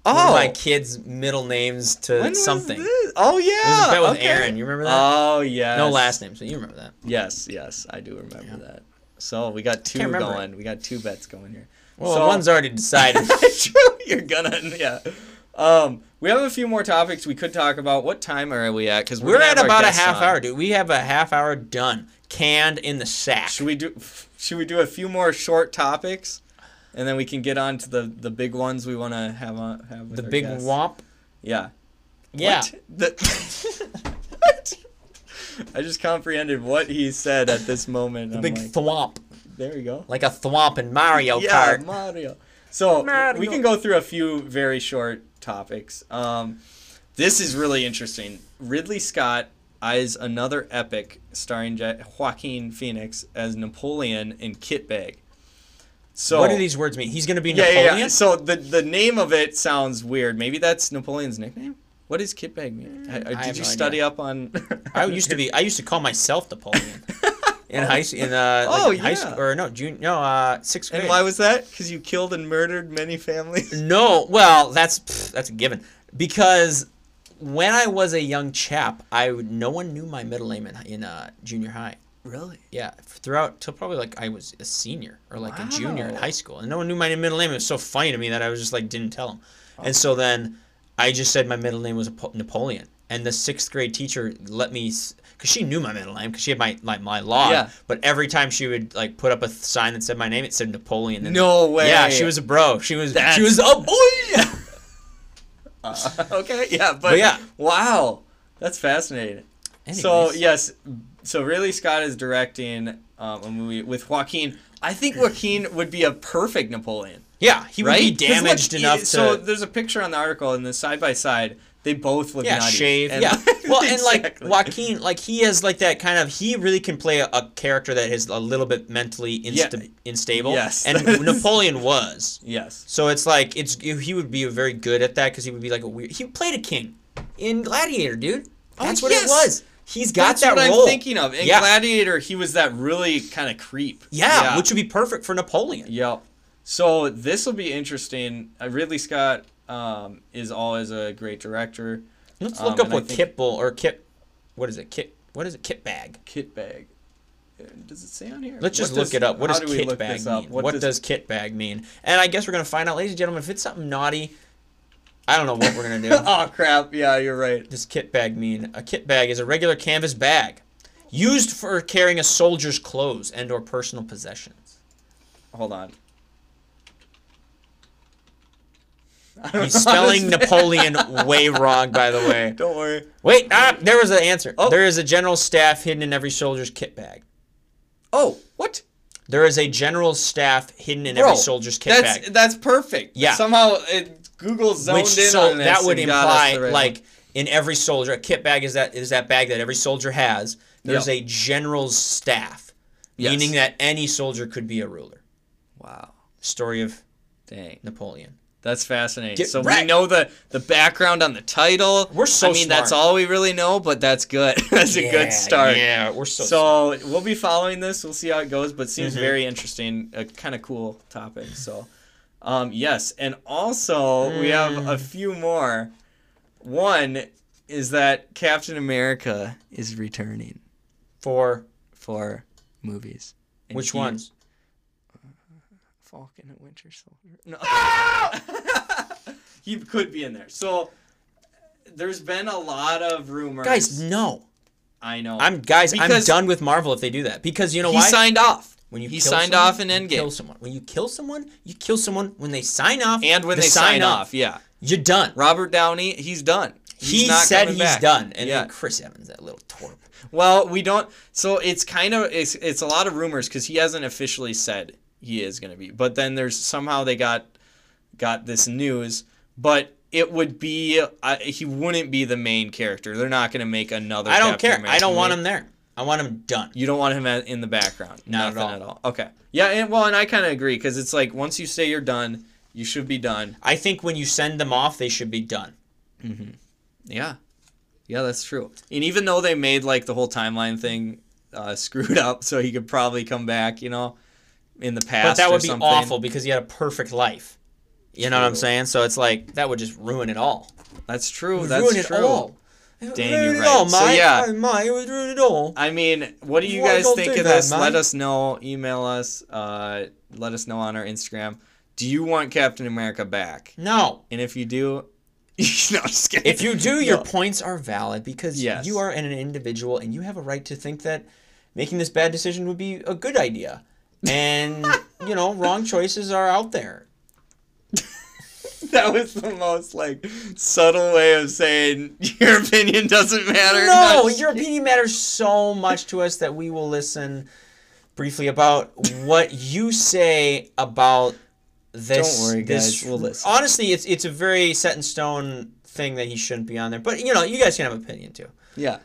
Oh, my kids' middle names to when something. It? Oh yeah. was a bet with okay. Aaron. You remember that? Oh yeah. no last name, so you remember that. Yes, yes, I do remember that. So we got two going. We got two bets going here. Well, so, one's already decided. [LAUGHS] true. You're gonna yeah. Um, we have a few more topics we could talk about. What time are we at? Because We're at about a half hour, dude. We have a half hour done, canned in the sack. Should we do? [LAUGHS] Should we do a few more short topics, and then we can get on to the the big ones we want to have on have with the our big guests? womp. Yeah. Yeah. What? The, what? [LAUGHS] I just comprehended what he said at this moment. The I'm big like, thwomp. there we go. Like a thwomp in Mario yeah, Kart. Mario. So Mario. we can go through a few very short topics. Um, this is really interesting. Ridley Scott eyes another epic starring Ja- Joaquin Phoenix as Napoleon in Kitbag. So what do these words mean? He's gonna be yeah, Napoleon. yeah, yeah. So the the name of it sounds weird. Maybe that's Napoleon's nickname. What does Kitbag mean? I- I- did Mm, you no study up on? [LAUGHS] I used to be. I used to call myself Napoleon. [LAUGHS] In high school, in uh, like Oh, high yeah. school, or no, junior, no, uh, sixth grade. And why was that? Because you killed and murdered many families. [LAUGHS] No, well, that's pff, that's a given. Because when I was a young chap, I no one knew my middle name in, in uh, junior high. Really? Yeah, throughout till probably like I was a senior or like a junior in high school, and no one knew my middle name. It was so funny to me that I was just like didn't tell them. And so then I just said my middle name was Napoleon, and the sixth grade teacher let me because she knew my middle name because she had my like my log. Yeah. But every time she would like put up a sign that said my name, it said Napoleon. And No way. Yeah, she was a bro. She was That's- she was a boy. Uh, [LAUGHS] [LAUGHS] okay, yeah, but, But yeah. wow, that's fascinating. So yes, so really Scott is directing um, a movie with Joaquin. I think Joaquin would be a perfect Napoleon, yeah, he would right? be 'Cause look, damaged he- enough to. So there's a picture on the article, and the side by side, they both look yeah, nutty. shave. And- yeah. [LAUGHS] Well, and like Joaquin, like he has like that kind of. He really can play a, a character that is a little bit mentally insta- Yeah. unstable. Yes. And [LAUGHS] Napoleon was. Yes. So it's like it's he would be very good at that because he would be like a weird. He played a king in Gladiator, dude. Oh, That's what yes. it was. He's got That's that what role. I'm thinking of. In Yeah. Gladiator, he was that really kind of creep. Yeah, which would be perfect for Napoleon. Yep. So this will be interesting. Uh, Ridley Scott um, is always a great director. Let's Um, look up what Bull or Kit. What is it? Kit. What is it? Kit bag. Kit bag. Uh, Does it say on here? Let's just What look does- it up. What does do kit bag mean? What, does, kit bag mean? And I guess we're gonna find out, ladies and gentlemen, if it's something naughty. I don't know what we're gonna do. [LAUGHS] oh crap! Yeah, you're right. does kit bag mean? A kit bag is a regular canvas bag used for carrying a soldier's clothes and or personal possessions. Hold on. [LAUGHS] He's spelling Napoleon way wrong, by the way. [LAUGHS] Don't worry. Wait, ah, there was an answer. Oh. There is a general staff hidden in every soldier's kit bag. Oh, what? There is a general staff hidden in Bro, every soldier's kit that's bag. that's perfect. Yeah. Somehow it, Google zoned Which in so on this that would and got us imply right like one. in every soldier, a kit bag is that is that bag that every soldier has. There's Yep. a general's staff, Yes. meaning that any soldier could be a ruler. Wow. Story of Dang. Napoleon. That's fascinating. Get so we know the the background on the title. We're so I mean, that's all we really know, but that's good. [LAUGHS] that's a good start. Yeah, we're so. So we'll be following this. We'll see how it goes, but seems Mhm. very interesting. A kind of cool topic. So, um, yes, and also we have a Mm. few more. One is that Captain America is returning for for movies. And which ones? Falcon and Winter Soldier. No. [LAUGHS] he could be in there. So there's been a lot of rumors. Guys, no. I know. I'm guys. I'm done with Marvel if they do that because you know why he why? signed off. When you he kill signed someone, off in Endgame. Kill someone. When you kill someone, you kill someone. When they sign off, and when the they sign off, yeah. you're done. Robert Downey, he's done. He's he said he's back. done, and yeah. then Chris Evans, that little twerp. [LAUGHS] Well, we don't. So it's kind of it's it's a lot of rumors because he hasn't officially said he is going to be. But then there's somehow they got got this news, but it would be uh, he wouldn't be the main character. They're not going to make another. I don't Captain care. I don't want him there. I want him done. You don't want him in the background. Not at Nothing all. Okay. Yeah. And well, and I kind of agree because it's like once you say you're done, you should be done. I think when you send them off, they should be done. Yeah. Yeah, that's true. And even though they made like the whole timeline thing uh, [LAUGHS] screwed up, so he could probably come back, you know, in the past. But that would be something. awful because he had a perfect life. You know what I'm saying? So it's like that would just ruin it all. That's true. That's ruin true. It would Dang, you're right. all, So, yeah. Oh, it it all. I mean, what do you Why guys think of that, this? Let us know. Email us. Uh, let us know on our Instagram. Do you want Captain America back? No. And if you do, [LAUGHS] no, just kidding. If you do, your No. points are valid because Yes. you are an individual and you have a right to think that making this bad decision would be a good idea. And, [LAUGHS] you know, wrong choices are out there. [LAUGHS] that was the most like subtle way of saying your opinion doesn't matter. No, Not- your opinion matters so much to us that we will listen briefly about what you say about this. Don't worry, this- guys, we'll listen. Honestly, it's it's a very set in stone thing that he shouldn't be on there. But you know, you guys can have an opinion too. Yeah.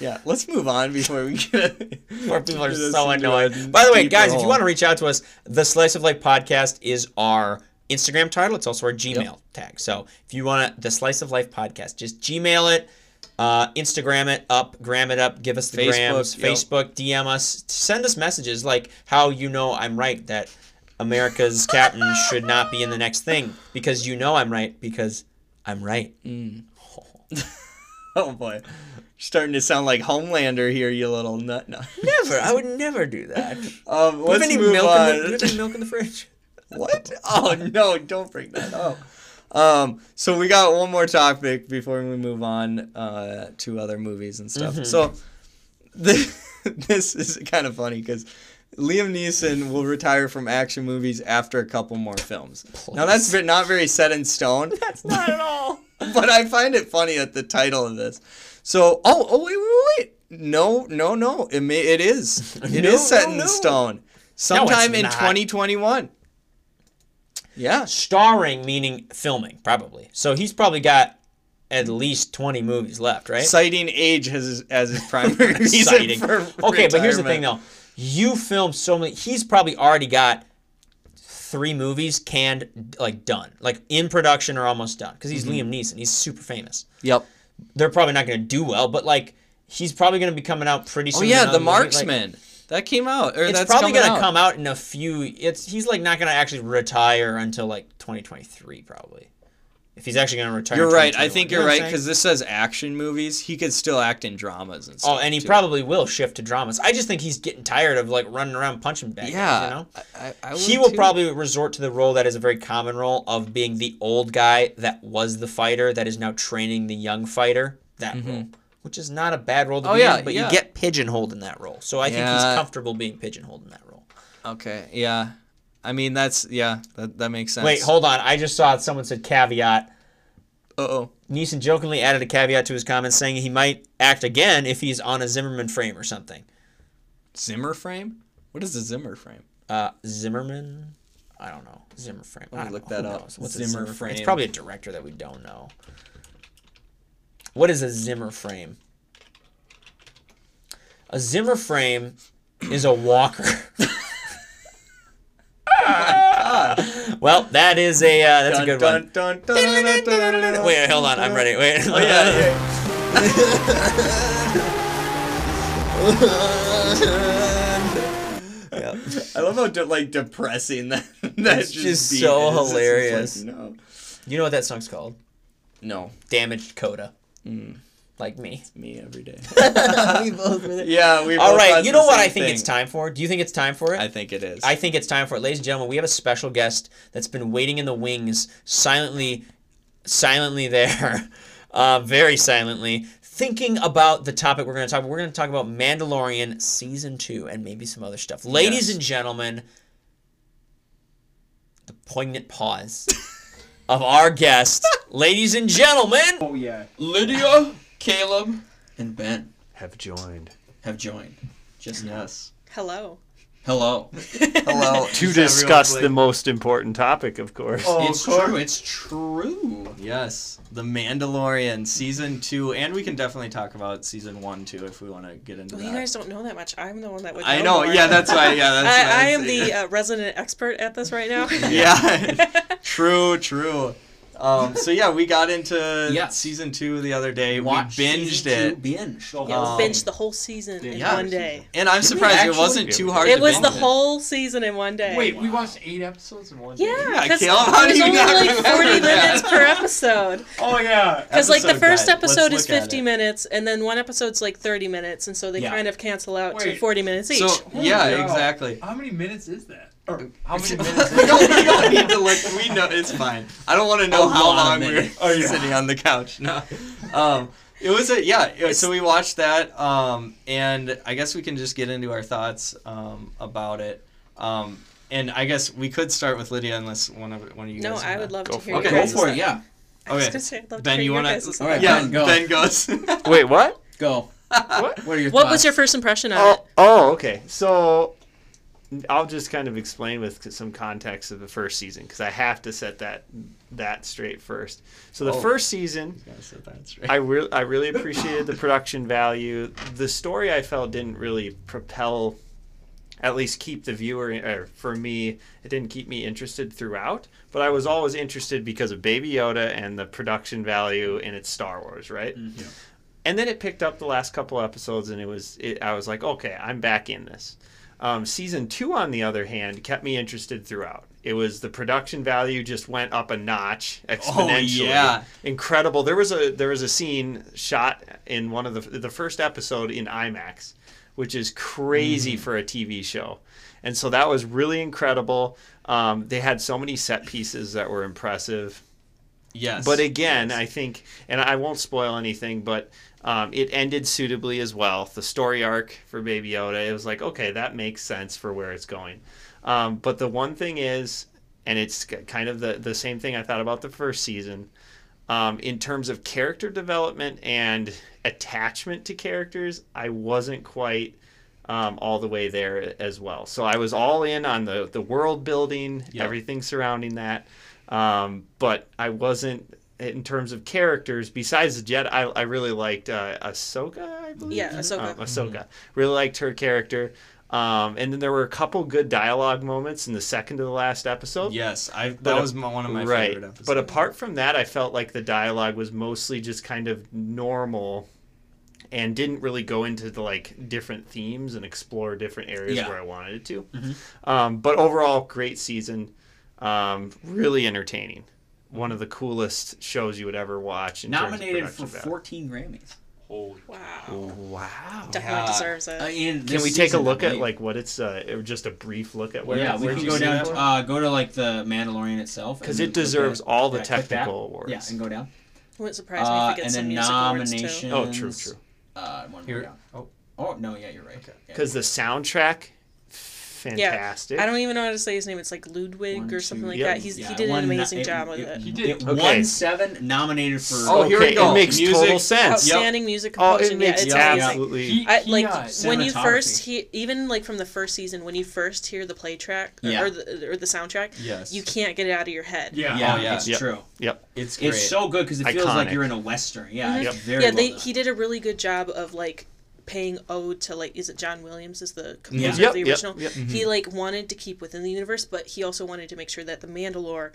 Yeah. Let's move on before we get. [LAUGHS] Or people are [LAUGHS] so annoyed. By the way, guys, if you want to reach out to us, the Slice of Life podcast is our Instagram title. It's also our Gmail Yep. tag. So if you want to, the Slice of Life podcast, just Gmail it, uh, Instagram it up, gram it up, give us the Facebook, grams. Facebook, DM us, send us messages like how you know I'm right that America's captain should not be in the next thing because you know I'm right because I'm right. [LAUGHS] Oh boy, you're starting to sound like Homelander here, you little nut. No. Never. I would [LAUGHS] never do that. Um, Do you have any milk on. in the, do you have any milk in the fridge? What? Oh no! Don't bring that up. Um, so we got one more topic before we move on uh, to other movies and stuff. So [LAUGHS] this, this is kind of funny because Liam Neeson will retire from action movies after a couple more films. Now that's not very set in stone. [LAUGHS] That's not at all. [LAUGHS] but I find it funny at the title of this. So, oh, oh, wait, wait, wait. No, no, no. It may, it is. It is No, set no, in no. stone. Sometime in 2021. Yeah. Starring meaning filming, probably. So he's probably got at least 20 movies left, right? Citing age as his, as his primary [LAUGHS] reason Citing. for [LAUGHS] Okay, but here's the thing though. You filmed so many. He's probably already got three movies canned, like done, like in production or almost done, because he's Mm-hmm. Liam Neeson. He's super famous. Yep. They're probably not going to do well, but like he's probably going to be coming out pretty soon. Oh yeah, the movie, like- Marksman. That came out. Or it's that's probably gonna out. come out in a few. It's he's like not gonna actually retire until like 2023 probably. If he's actually gonna retire. You're right. I think You you're know right because this says action movies. He could still act in dramas and oh, stuff. Oh, and he too. probably will shift to dramas. I just think he's getting tired of like running around punching bags. Yeah. you know. I, I, I He will too. probably resort to the role that is a very common role of being the old guy that was the fighter that is now training the young fighter. That mm-hmm. role, which is not a bad role to. Oh, be yeah, in, but yeah. you get pigeonholed in that role. So I think he's comfortable being pigeonholed in that role. Okay. Yeah. I mean that's yeah. That that makes sense. Wait, hold on. I just saw someone said caveat. Uh oh. Neeson jokingly added a caveat to his comments saying he might act again if he's on a Zimmerman frame or something. Zimmer frame? What is a Zimmer frame? Uh, Zimmerman? I don't know. Zimmer frame. Let me look know. that Who up. What's Zimmer a Zimmer frame. It's probably a director that we don't know. What is a Zimmer frame? A Zimmer frame is a walker. [LAUGHS] well, that is a uh, that's a good one. Wait, hold on. I'm ready. Wait. Oh yeah, yeah. I love how de- like depressing that [LAUGHS] that It's just, just so is. It's just like, hilarious. no. You know what that song's called? No, Damaged Coda. Hmm. Like me. me every day. [LAUGHS] we both were there. yeah, we. All right, you know what I think thing. it's time for? Do you think it's time for it? I think it is. I think it's time for it. Ladies and gentlemen, we have a special guest that's been waiting in the wings, silently, silently there, [LAUGHS] uh, very silently, thinking about the topic we're going to talk about. We're going to talk about Mandalorian Season 2 and maybe some other stuff. Ladies Yes. and gentlemen, the poignant pause [LAUGHS] of our guest. [LAUGHS] Ladies and gentlemen, Oh yeah. Lydia, Caleb, and Ben Have joined. have joined. Just now. Hello. Hello. Hello. [LAUGHS] To discuss the most important topic, of course. Oh, it's of course. true. It's true. Yes, The Mandalorian season two, and we can definitely talk about season one too if we want to get into Well, that. you guys don't know that much. I'm the one that would. I know know. more. Yeah, that's why. Yeah, that's. why [LAUGHS] I, I am the uh, resident expert at this right now. [LAUGHS] yeah. true. True. Um, so yeah, we got into Yes. season two the other day. Watch we binged season two, it, Binge. Yeah, Um, we binged the whole season in yeah. one day. and I'm surprised it wasn't too hard. It to was binge the whole season in one day. Wait, we watched eight episodes in one day. Yeah, Yeah, because Caleb, how do there's you only not like 40 that? minutes per episode. [LAUGHS] Oh yeah. Because like the Episode first guide. episode Let's is 50 minutes, and then one episode's like 30 minutes, and so they Yeah. kind of cancel out to 40 minutes each. So yeah, exactly. How many minutes is that? Or how many [LAUGHS] we, minutes? don't, we don't need to look. We know it's fine. I don't want to know A how long we were minutes. sitting on the couch. No. Um, it was a yeah. it- So we watched that, um, and I guess we can just get into our thoughts um, about it. Um, and I guess we could start with Lydia, unless one of one of you no, guys. I wanna- would love Go to hear Okay, Go for it, yeah. I was Okay. gonna say, I'd love to Ben, you wanna? All right. Yeah, Ben, go. Ben goes. Wait, what? Go. What? [LAUGHS] What are your What was your first impression of Oh, it? oh, okay. So I'll just kind of explain with some context of the first season because I have to set that that straight first. So the Oh. first season, Yeah, so that's right. I really I really appreciated the production value. The story I felt didn't really propel at least keep the viewer eh, or for me it didn't keep me interested throughout but i was always interested because of baby yoda and the production value in its star wars right mm-hmm. and then it picked up the last couple episodes and it was it, i was like okay i'm back in this um, season two on the other hand kept me interested throughout It was the production value just went up a notch exponentially. Oh, yeah. incredible. There was a there was a scene shot in one of the the first episode in IMAX, which is crazy for a TV show, and so that was really incredible. Um, they had so many set pieces that were impressive. Yes. But again, I think, and I won't spoil anything, but um, it ended suitably as well. The story arc for Baby Yoda, it was like, okay, that makes sense for where it's going. Um, but the one thing is, and it's kind of the, the same thing I thought about the first season, um, in terms of character development and attachment to characters, I wasn't quite um, all the way there as well. So I was all in on the, the world building, Yep. everything surrounding that. Um, but I wasn't in terms of characters. Besides the Jet, I, I really liked uh, Ahsoka. I believe. Yeah, Ahsoka. Um, Ahsoka. Really liked her character. Um, and then there were a couple good dialogue moments in the second to the last episode. yes, I that But, was my, one of my right. favorite episodes. But apart from that, I felt like the dialogue was mostly just kind of normal and didn't really go into the like different themes and explore different areas Yeah. where I wanted it to. Mm-hmm. Um, but overall, great season. Um, really entertaining. One of the coolest shows you would ever watch. In terms of Nominated for production value. 14 Grammys. Holy. Wow. Wow. Definitely Yeah. deserves it. Uh, Can we take a look at like what it's uh, or just a brief look at where? yeah, we where'd can go down. To, uh, go to like the Mandalorian itself because it deserves that- all the yeah, technical awards. Yeah, and go down. Wouldn't surprise me Uh, if we get and some then music awards too. Oh, true, true. Uh, one more Here- down. oh. Oh no, yeah, you're right. Yeah. Because the soundtrack, fantastic. I don't even know how to say his name. It's like Ludwig One, or something two, like yep. that. He's, Yeah, he did an amazing no- job it- with it- it. He did. It Okay. won seven, nominated for. Oh, here we Okay, go. It makes Music. total sense. Outstanding music composition. Oh, it makes yeah, it's absolutely. He, I, like uh, when you first hear, even like from the first season, when you first hear the play track or, Yeah. or the or the soundtrack, Yes. you can't get it out of your head. yeah. Yeah, Oh, yeah. it's Yep. true. Yep. It's great. It's so good because it feels like you're in a western. Yeah, Yep. very yeah, they he did a really good job of like paying ode to like is it John Williams is the composer Yeah. of Yep, the yep, original. yep. He like wanted to keep within the universe, but he also wanted to make sure that the Mandalore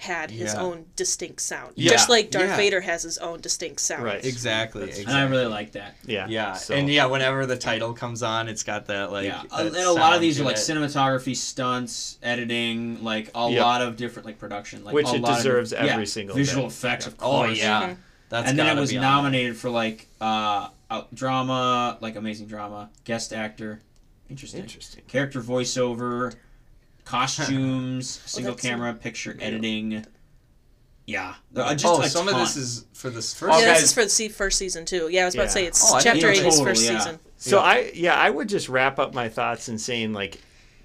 had his Yeah. own distinct sound, Yeah, just like Darth yeah. Vader has his own distinct sound. Right. exactly. That's- and I really like that. Yeah. Yeah, So- and yeah, whenever the title comes on, it's got that like. yeah, that and a lot of these are like it. cinematography, stunts, editing, like a Yep. lot of different like production, like Which a it lot of- deserves yeah, every single visual day. effects, of course. Oh course. yeah, Mhm. that's and then it was be on nominated for like uh out- drama, like amazing drama, guest actor, interesting, Interesting. character voiceover, costumes, [LAUGHS] single that's a- camera, picture editing. Yeah, Uh, just oh, some ton. of this is for this first. Oh, yeah, guys- this is for the se- first season too. Yeah, I was about to say it's Oh, chapter know eight is total, first yeah. season. So Yeah. I yeah I would just wrap up my thoughts in saying like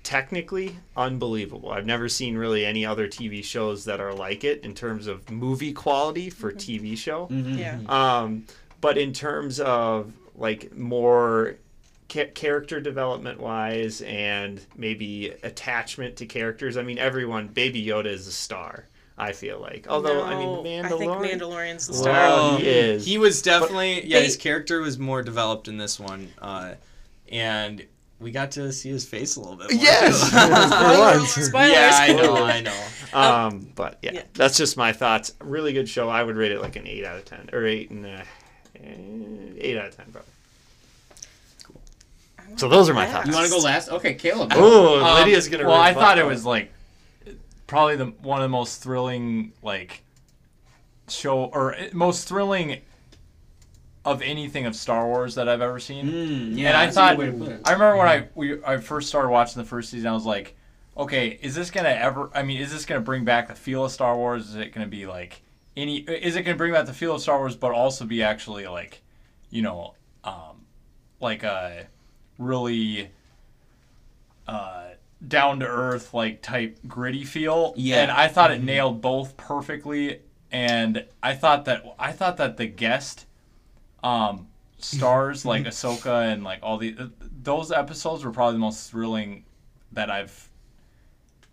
technically unbelievable. I've never seen really any other TV shows that are like it in terms of movie quality for TV show. Mhm. Yeah. Um, but in terms of like more ca- character development wise and maybe attachment to characters, I mean everyone Baby Yoda is a star. I feel like, although I mean Mandalorian. I think Mandalorian's the star. Oh, he is. He was definitely yeah. they- his character was more developed in this one, uh, and we got to see his face a little bit. More Yes, too. [LAUGHS] for once. [LAUGHS] [LAUGHS] Spoilers. yeah, I know, I know. Um, but yeah, yeah. that's just my thoughts. Really good show. I would rate it like an eight out of ten, or eight and a, eight out of ten, probably. Cool. So those are my thoughts. You want to go last? Okay, Caleb. Oh, Um, Lydia's gonna. Well, I rebut thought it was like probably the one of the most thrilling like show or eh, most thrilling of anything of Star Wars that I've ever seen. Mm, yeah, and I thought good way to put it. I remember when I we I first started watching the first season, I was like, okay, is this gonna ever? I mean, is this gonna bring back the feel of Star Wars? Is it gonna be like any? Is it gonna bring about the feel of Star Wars, but also be actually like, you know, um, like a really uh, down to earth like type gritty feel. Yeah. and I thought it nailed both perfectly. And I thought that I thought that the guest um, stars like [LAUGHS] Ahsoka and like all the those episodes were probably the most thrilling that I've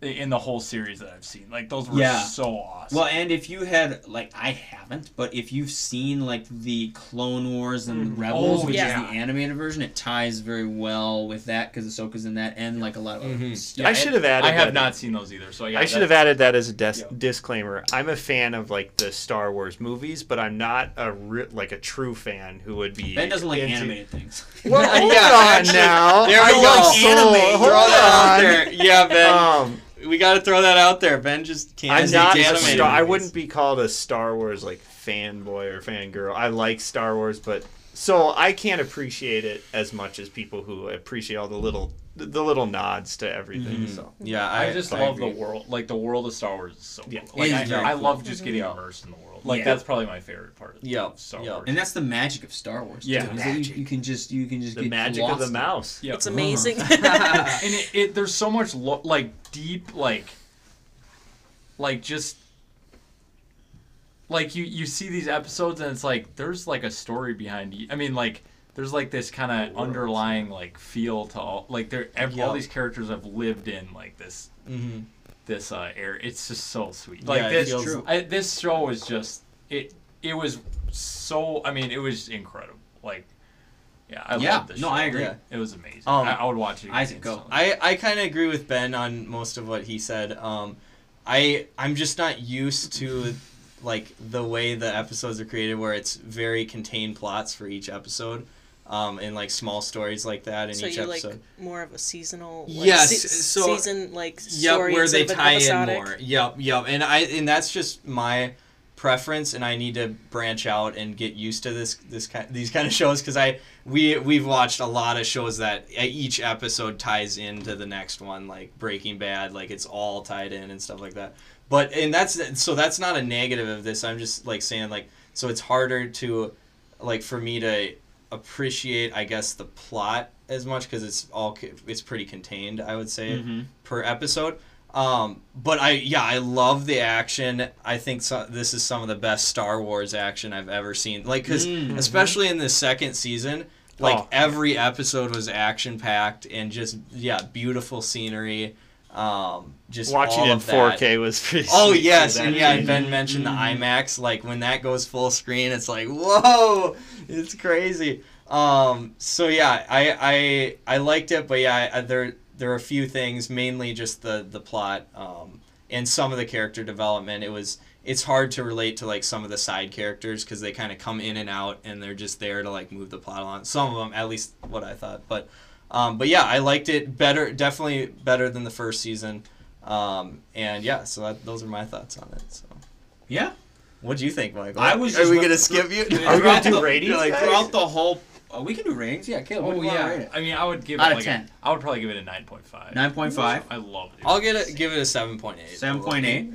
in the whole series that I've seen. Like those were Yeah. so awesome. Well, and if you had like I haven't, but if you've seen like the Clone Wars and Rebels, Oh, which yeah. is the animated version, it ties very well with that because Ahsoka's in that, and like a lot of other. Mhm. Yeah, I should have added. I have that- not seen those either. So yeah, I should have added that as a dis- Yeah. disclaimer. I'm a fan of like the Star Wars movies, but I'm not a re- like a true fan who would be. Ben doesn't like into- animated things. [LAUGHS] Well, [LAUGHS] hold Yeah, on now. There I we like go. anime. Throw that out Hold there. Yeah, Ben. Um, we got to throw that out there. Ben just can't. I'm not a Star, I wouldn't be called a Star Wars like fanboy or fangirl. I like Star Wars, but so I can't appreciate it as much as people who appreciate all the little the little nods to everything. Mm-hmm. So Yeah, I, I, just I love agree. the world. Like the world of Star Wars is so Yeah. cool. Like I, I cool. love just getting immersed in the world. Like Yeah. that's probably my favorite part of Yep, Star yep. Wars. And that's the magic of Star Wars. too, Yeah. is that you, you can just you can just the get magic of the in mouse. Yep. It's amazing. [LAUGHS] [LAUGHS] and it, it there's so much lo- like deep like like just like you you see these episodes and it's like there's like a story behind you i mean like there's like this kind of underlying like feel to all like there ev- all these characters have lived in like this Mhm. This uh air it's just so sweet like Yeah, this True. I, this show was just it it was so i mean it was incredible like yeah i Yeah, love this no, show. I agree. Yeah. it was amazing Um, I, I would watch it Isaac, go. I, I kind of agree with Ben on most of what he said. Um, I I'm just not used to like the way the episodes are created, where it's very contained plots for each episode, um, and like small stories like that in so each you like episode. more of a seasonal, like, Yes, se- so- season like Yep, story where they instead of an tie episodic. in more. Yep, yep, and I and that's just my preference, and I need to branch out and get used to this this kind these kind of shows because I we we've watched a lot of shows that uh, each episode ties into the next one, like Breaking Bad, like it's all tied in and stuff like that. But and that's so that's not a negative of this. I'm just like saying like so it's harder to like for me to appreciate I guess the plot as much because it's all it's pretty contained. I would say Mhm. per episode. Um, but I yeah I love the action. I think so, this is some of the best Star Wars action I've ever seen. Like because Mhm. especially in the second season, like Oh. every episode was action packed and just yeah beautiful scenery. Um, just Watching all in of that. 4K was pretty. Oh yes, and yeah. Ben mentioned the Mhm. IMAX. Like when that goes full screen, it's like whoa, it's crazy. Um, so yeah, I I I liked it, but yeah, I, there there are a few things, mainly just the the plot, um, and some of the character development. It was it's hard to relate to like some of the side characters because they kind of come in and out, and they're just there to like move the plot along. Some of them, at least what I thought, but. Um, but yeah, I liked it better, definitely better than the first season. Um, and yeah, so that, those are my thoughts on it. So, Yeah. What do you think, Michael? I was Are just we gonna skip you? [LAUGHS] Are we gonna do the- ratings? like. Throughout the whole, oh, we can do ratings. Yeah, Caleb. Oh do you wanna yeah, rate it? I mean, I would give Out it of like 10. A, I would probably give it a nine point five. Nine point five. I love it. I'll get it. Give it a seven point eight. Seven point eight.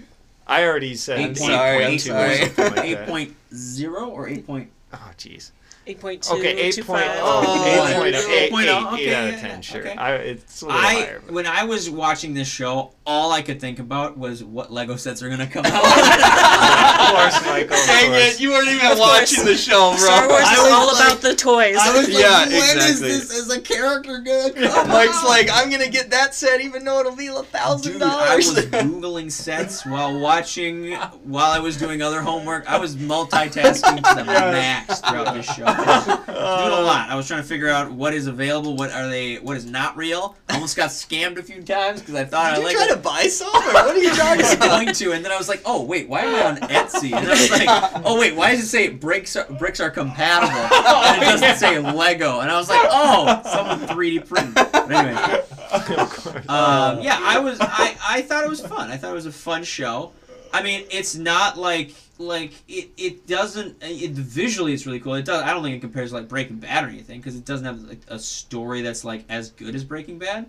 I already said I'm 8.2 sorry, I'm or sorry. something like [LAUGHS] Eight that. point zero or eight point. Oh jeez. Eight point two. Okay, eight two point five. oh, eight oh, point oh, eight, 8.0, eight, eight out of ten. Sure, okay. I, it's a little I higher. but- when I was watching this show, all I could think about was what Lego sets are gonna come [LAUGHS] out. of course, Michael. Of Dang course. it! You weren't even Of course. watching the show, bro. Star Wars is all like- about the toys. I was [LAUGHS] like, Yeah, when is exactly. this as a character gonna [LAUGHS] come Mike's like, I'm gonna get that set, even though it'll be a thousand Dude, I was googling sets while watching, while I was doing other homework. I was multitasking to the max throughout this show. Doing a lot. I was trying to figure out what is available, what are they, what is not real. I almost got scammed a few times because I thought Did I you liked try to buy some, or what are you [LAUGHS] I talking about? going to, and then I was like, "Oh wait, why am I on Etsy?" And I was like, "Oh wait, why does it say bricks are, bricks are compatible [LAUGHS] and it doesn't say Lego?" And I was like, "Oh, someone 3D print." But anyway, um, yeah, I was, I, I thought it was fun. I thought it was a fun show. I mean, it's not like like it, it doesn't it, visually it's really cool. It does. I don't think it compares to like Breaking Bad or anything because it doesn't have like a story that's like as good as Breaking Bad,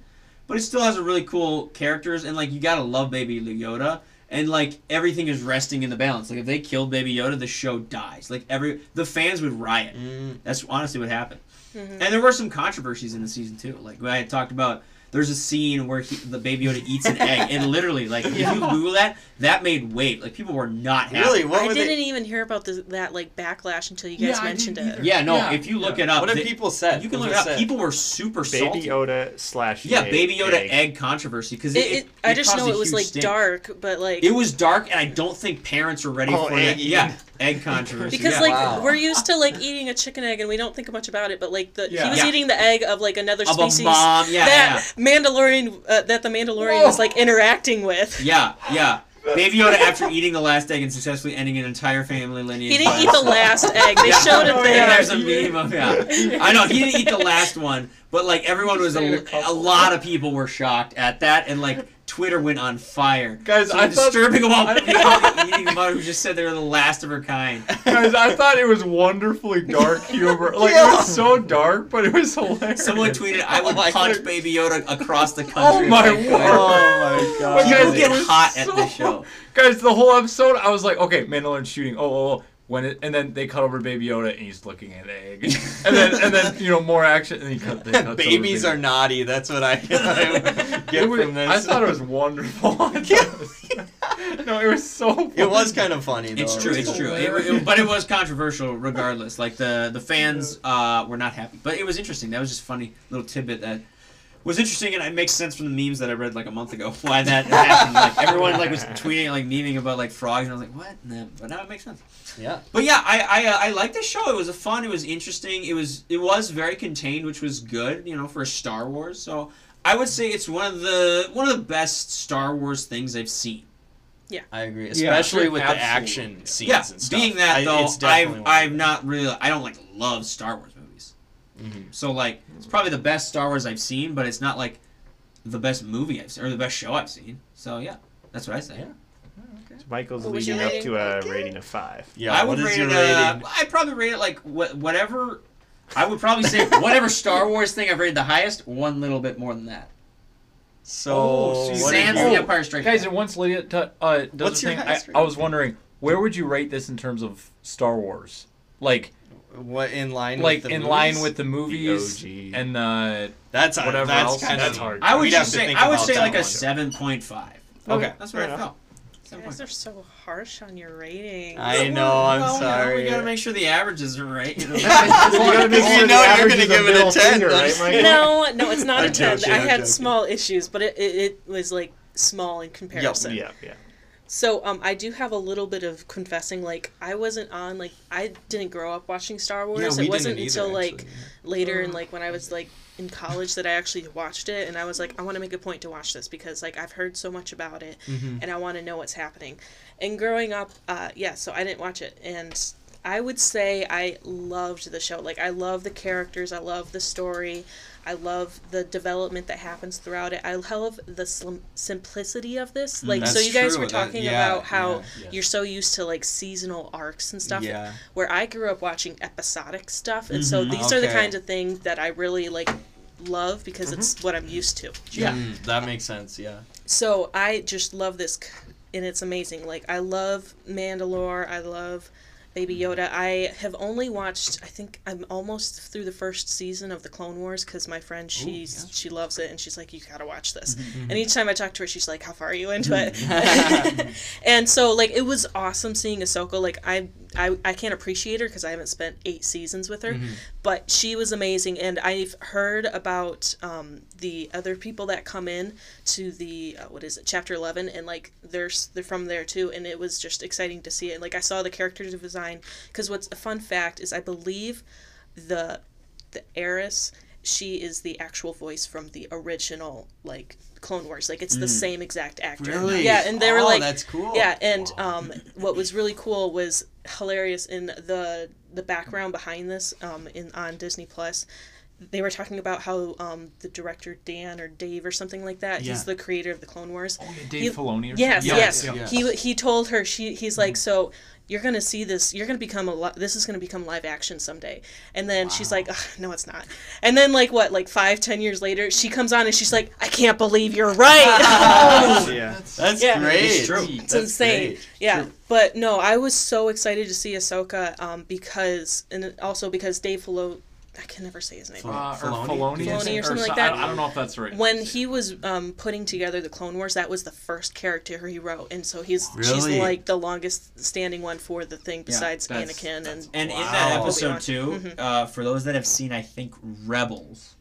but it still has a really cool characters and like you gotta love Baby Yoda. And like everything is resting in the balance. Like if they killed Baby Yoda, the show dies. Like every the fans would riot. Mm, That's honestly what happened. Mhm. And there were some controversies in the season too. Like I had talked about, there's a scene where he, the baby Yoda eats an egg, and [LAUGHS] literally, like if you Google that, that made wave. Like people were not happy. really? What I didn't they? even hear about the, that like backlash until you guys I mentioned it. Yeah, no. Yeah, if you look yeah. it up, What have people said? you can What look it up. said? People were super Baby salty. Yoda slash yeah, egg- Baby Yoda egg, egg. controversy because It, it, it, I just know it was like stink. dark, but like It was dark, and I don't think parents were ready Oh, for egg it. Yeah, eating. Egg controversy. because yeah. like Wow. we're used to like eating a chicken egg and we don't think much about it, but like the Yeah. he was Yeah. eating the egg of like another of a species mom. Yeah, that Mandalorian uh, that the Mandalorian was like interacting with. yeah, yeah, yeah. Baby Yoda, after eating the last egg and successfully ending an entire family lineage. He didn't eat the last [LAUGHS] egg. They Yeah. showed it there. there's a meme of yeah. I know he didn't eat the last one, but like everyone was a, a lot of people were shocked at that, and like Twitter went on fire. Guys, so I thought- disturbing [LAUGHS] about I- people eating mud who just said they were the last of her kind. Guys, I thought it was wonderfully dark humor. Like it was so dark, but it was hilarious. Someone tweeted, "I would Oh punch God. Baby Yoda across the oh country." Oh my I word. Oh my god. People Guys, get it was hot at so- the show. Guys, the whole episode, I was like, okay, Mandalorian shooting. Oh, oh, oh. When it, and then they cut over Baby Yoda, and he's looking at an egg. [LAUGHS] And then, and then you know, more action, and he cut. They cuts Babies Baby- are naughty. That's what I, [LAUGHS] I [LAUGHS] get was- from this. I thought it was wonderful. It was- no, it was so. Funny. It was kind of funny. Though. It's true. It's true. It, it- but it was controversial, regardless. Like the the fans uh, were not happy, but it was interesting. That was just funny little tidbit that was interesting, and it makes sense from the memes that I read like a month ago [LAUGHS] why that happened. Like everyone like was tweeting like memeing about like frogs, and I was like, what? And then, but now it makes sense. Yeah. But yeah, I I, uh, I like this show. It was a fun. It was interesting. It was it was very contained, which was good. You know, for Star Wars. So I would say it's one of the one of the best Star Wars things I've seen. Yeah, I agree, especially with the action scenes Yeah, and stuff. being that though, it's definitely I've I've not really I don't like love Star Wars movies. Mhm. So like it's probably the best Star Wars I've seen, but it's not like the best movie I've seen or the best show I've seen. So yeah, that's what I say. Yeah. Michael's What leading up to a Okay. rating of five. Yeah. I would is rate your it. Uh, rating? I'd probably rate it like wh- whatever. I would probably say [LAUGHS] whatever Star Wars thing I've rated the highest, one little bit more than that. So, Oh, so you- what did Sans the Empire Strikes Guys, Back. and once Lydia t- uh, does What's the your thing, I, I was wondering where would you rate this in terms of Star Wars? Like, what in line? like with the in movies? line with the movies OG. and uh, that's whatever That's else. kind That's of hard. I would just say I would say like a seven point five. Okay. That's what fair I enough. felt. You guys are so harsh on your ratings. I know. I'm Well, you know, sorry. we gotta make sure the averages are right. You know? [LAUGHS] [LAUGHS] You gotta make If sure you the know you're gonna is give it a 10, finger, right, Michael? No, no, it's [LAUGHS] not I'm a 10. joking, I had joking. small issues, but it, it, it was like small in comparison. Yeah, yeah. So um, I do have a little bit of confessing. Like I wasn't on like I didn't grow up watching Star Wars. Yeah, we it wasn't didn't until like actually. later and like when I was like in college that I actually watched it, and I was like, I want to make a point to watch this because like I've heard so much about it, Mm-hmm. and I want to know what's happening. And growing up, uh, yeah, so I didn't watch it, and I would say I loved the show. Like I love the characters, I love the story, I love the development that happens throughout it. I love the slim- simplicity of this. Like so, Mm, you guys true, were that- talking yeah, about how yeah, yes. you're so used to like seasonal arcs and stuff. Yeah. Where I grew up watching episodic stuff, and so Mhm. these are the kinds of things that I really like love because it's what I'm used to. Yeah. Mm, that makes sense. Yeah. So I just love this, and it's amazing. Like I love Mandalore. I love Baby Yoda. I have only watched. I think I'm almost through the first season of the Clone Wars because my friend she's she loves it and she's like, you gotta watch this. Mm-hmm, mm-hmm. And each time I talk to her, she's like, how far are you into it? Mm-hmm. [LAUGHS] [LAUGHS] and so like it was awesome seeing Ahsoka. Like I I, I can't appreciate her because I haven't spent eight seasons with her, but she was amazing. And I've heard about um, the other people that come in to the uh, what is it, chapter eleven, and like they're they're from there too. And it was just exciting to see it. Like I saw the character design because what's a fun fact is I believe the the heiress she is the actual voice from the original like Clone Wars. Like it's the same exact actor. Really? Yeah, and they were Oh, like, that's cool. Yeah, and um, what was really cool was hilarious in the the background behind this um, in on Disney Plus. They were talking about how um, the director Dan or Dave or something like that. Yeah. He's the creator of the Clone Wars. oh, yeah, Dave He- Filoni. Or Yes, something? yes. Yeah, yeah. He he told her she he's like so you're gonna see this you're gonna become a li- this is gonna become live action someday and then she's like Ugh, no it's not and then like what like five ten years later she comes on and she's like I can't believe you're right [LAUGHS] [LAUGHS] yeah. That's Yeah. great. It's true. it's insane yeah but no I was so excited to see Ahsoka um because and also because Dave Filoni I can never say his name Uh, or Filoni? Filoni, Filoni or something so- like that. I, I don't know if that's right. when he was um, putting together the Clone Wars, that was the first character he wrote, and so he's Really? she's like the longest standing one for the thing besides that's- Anakin that's- and And in that Obi-Wan. episode too, uh, for those that have seen, I think Rebels.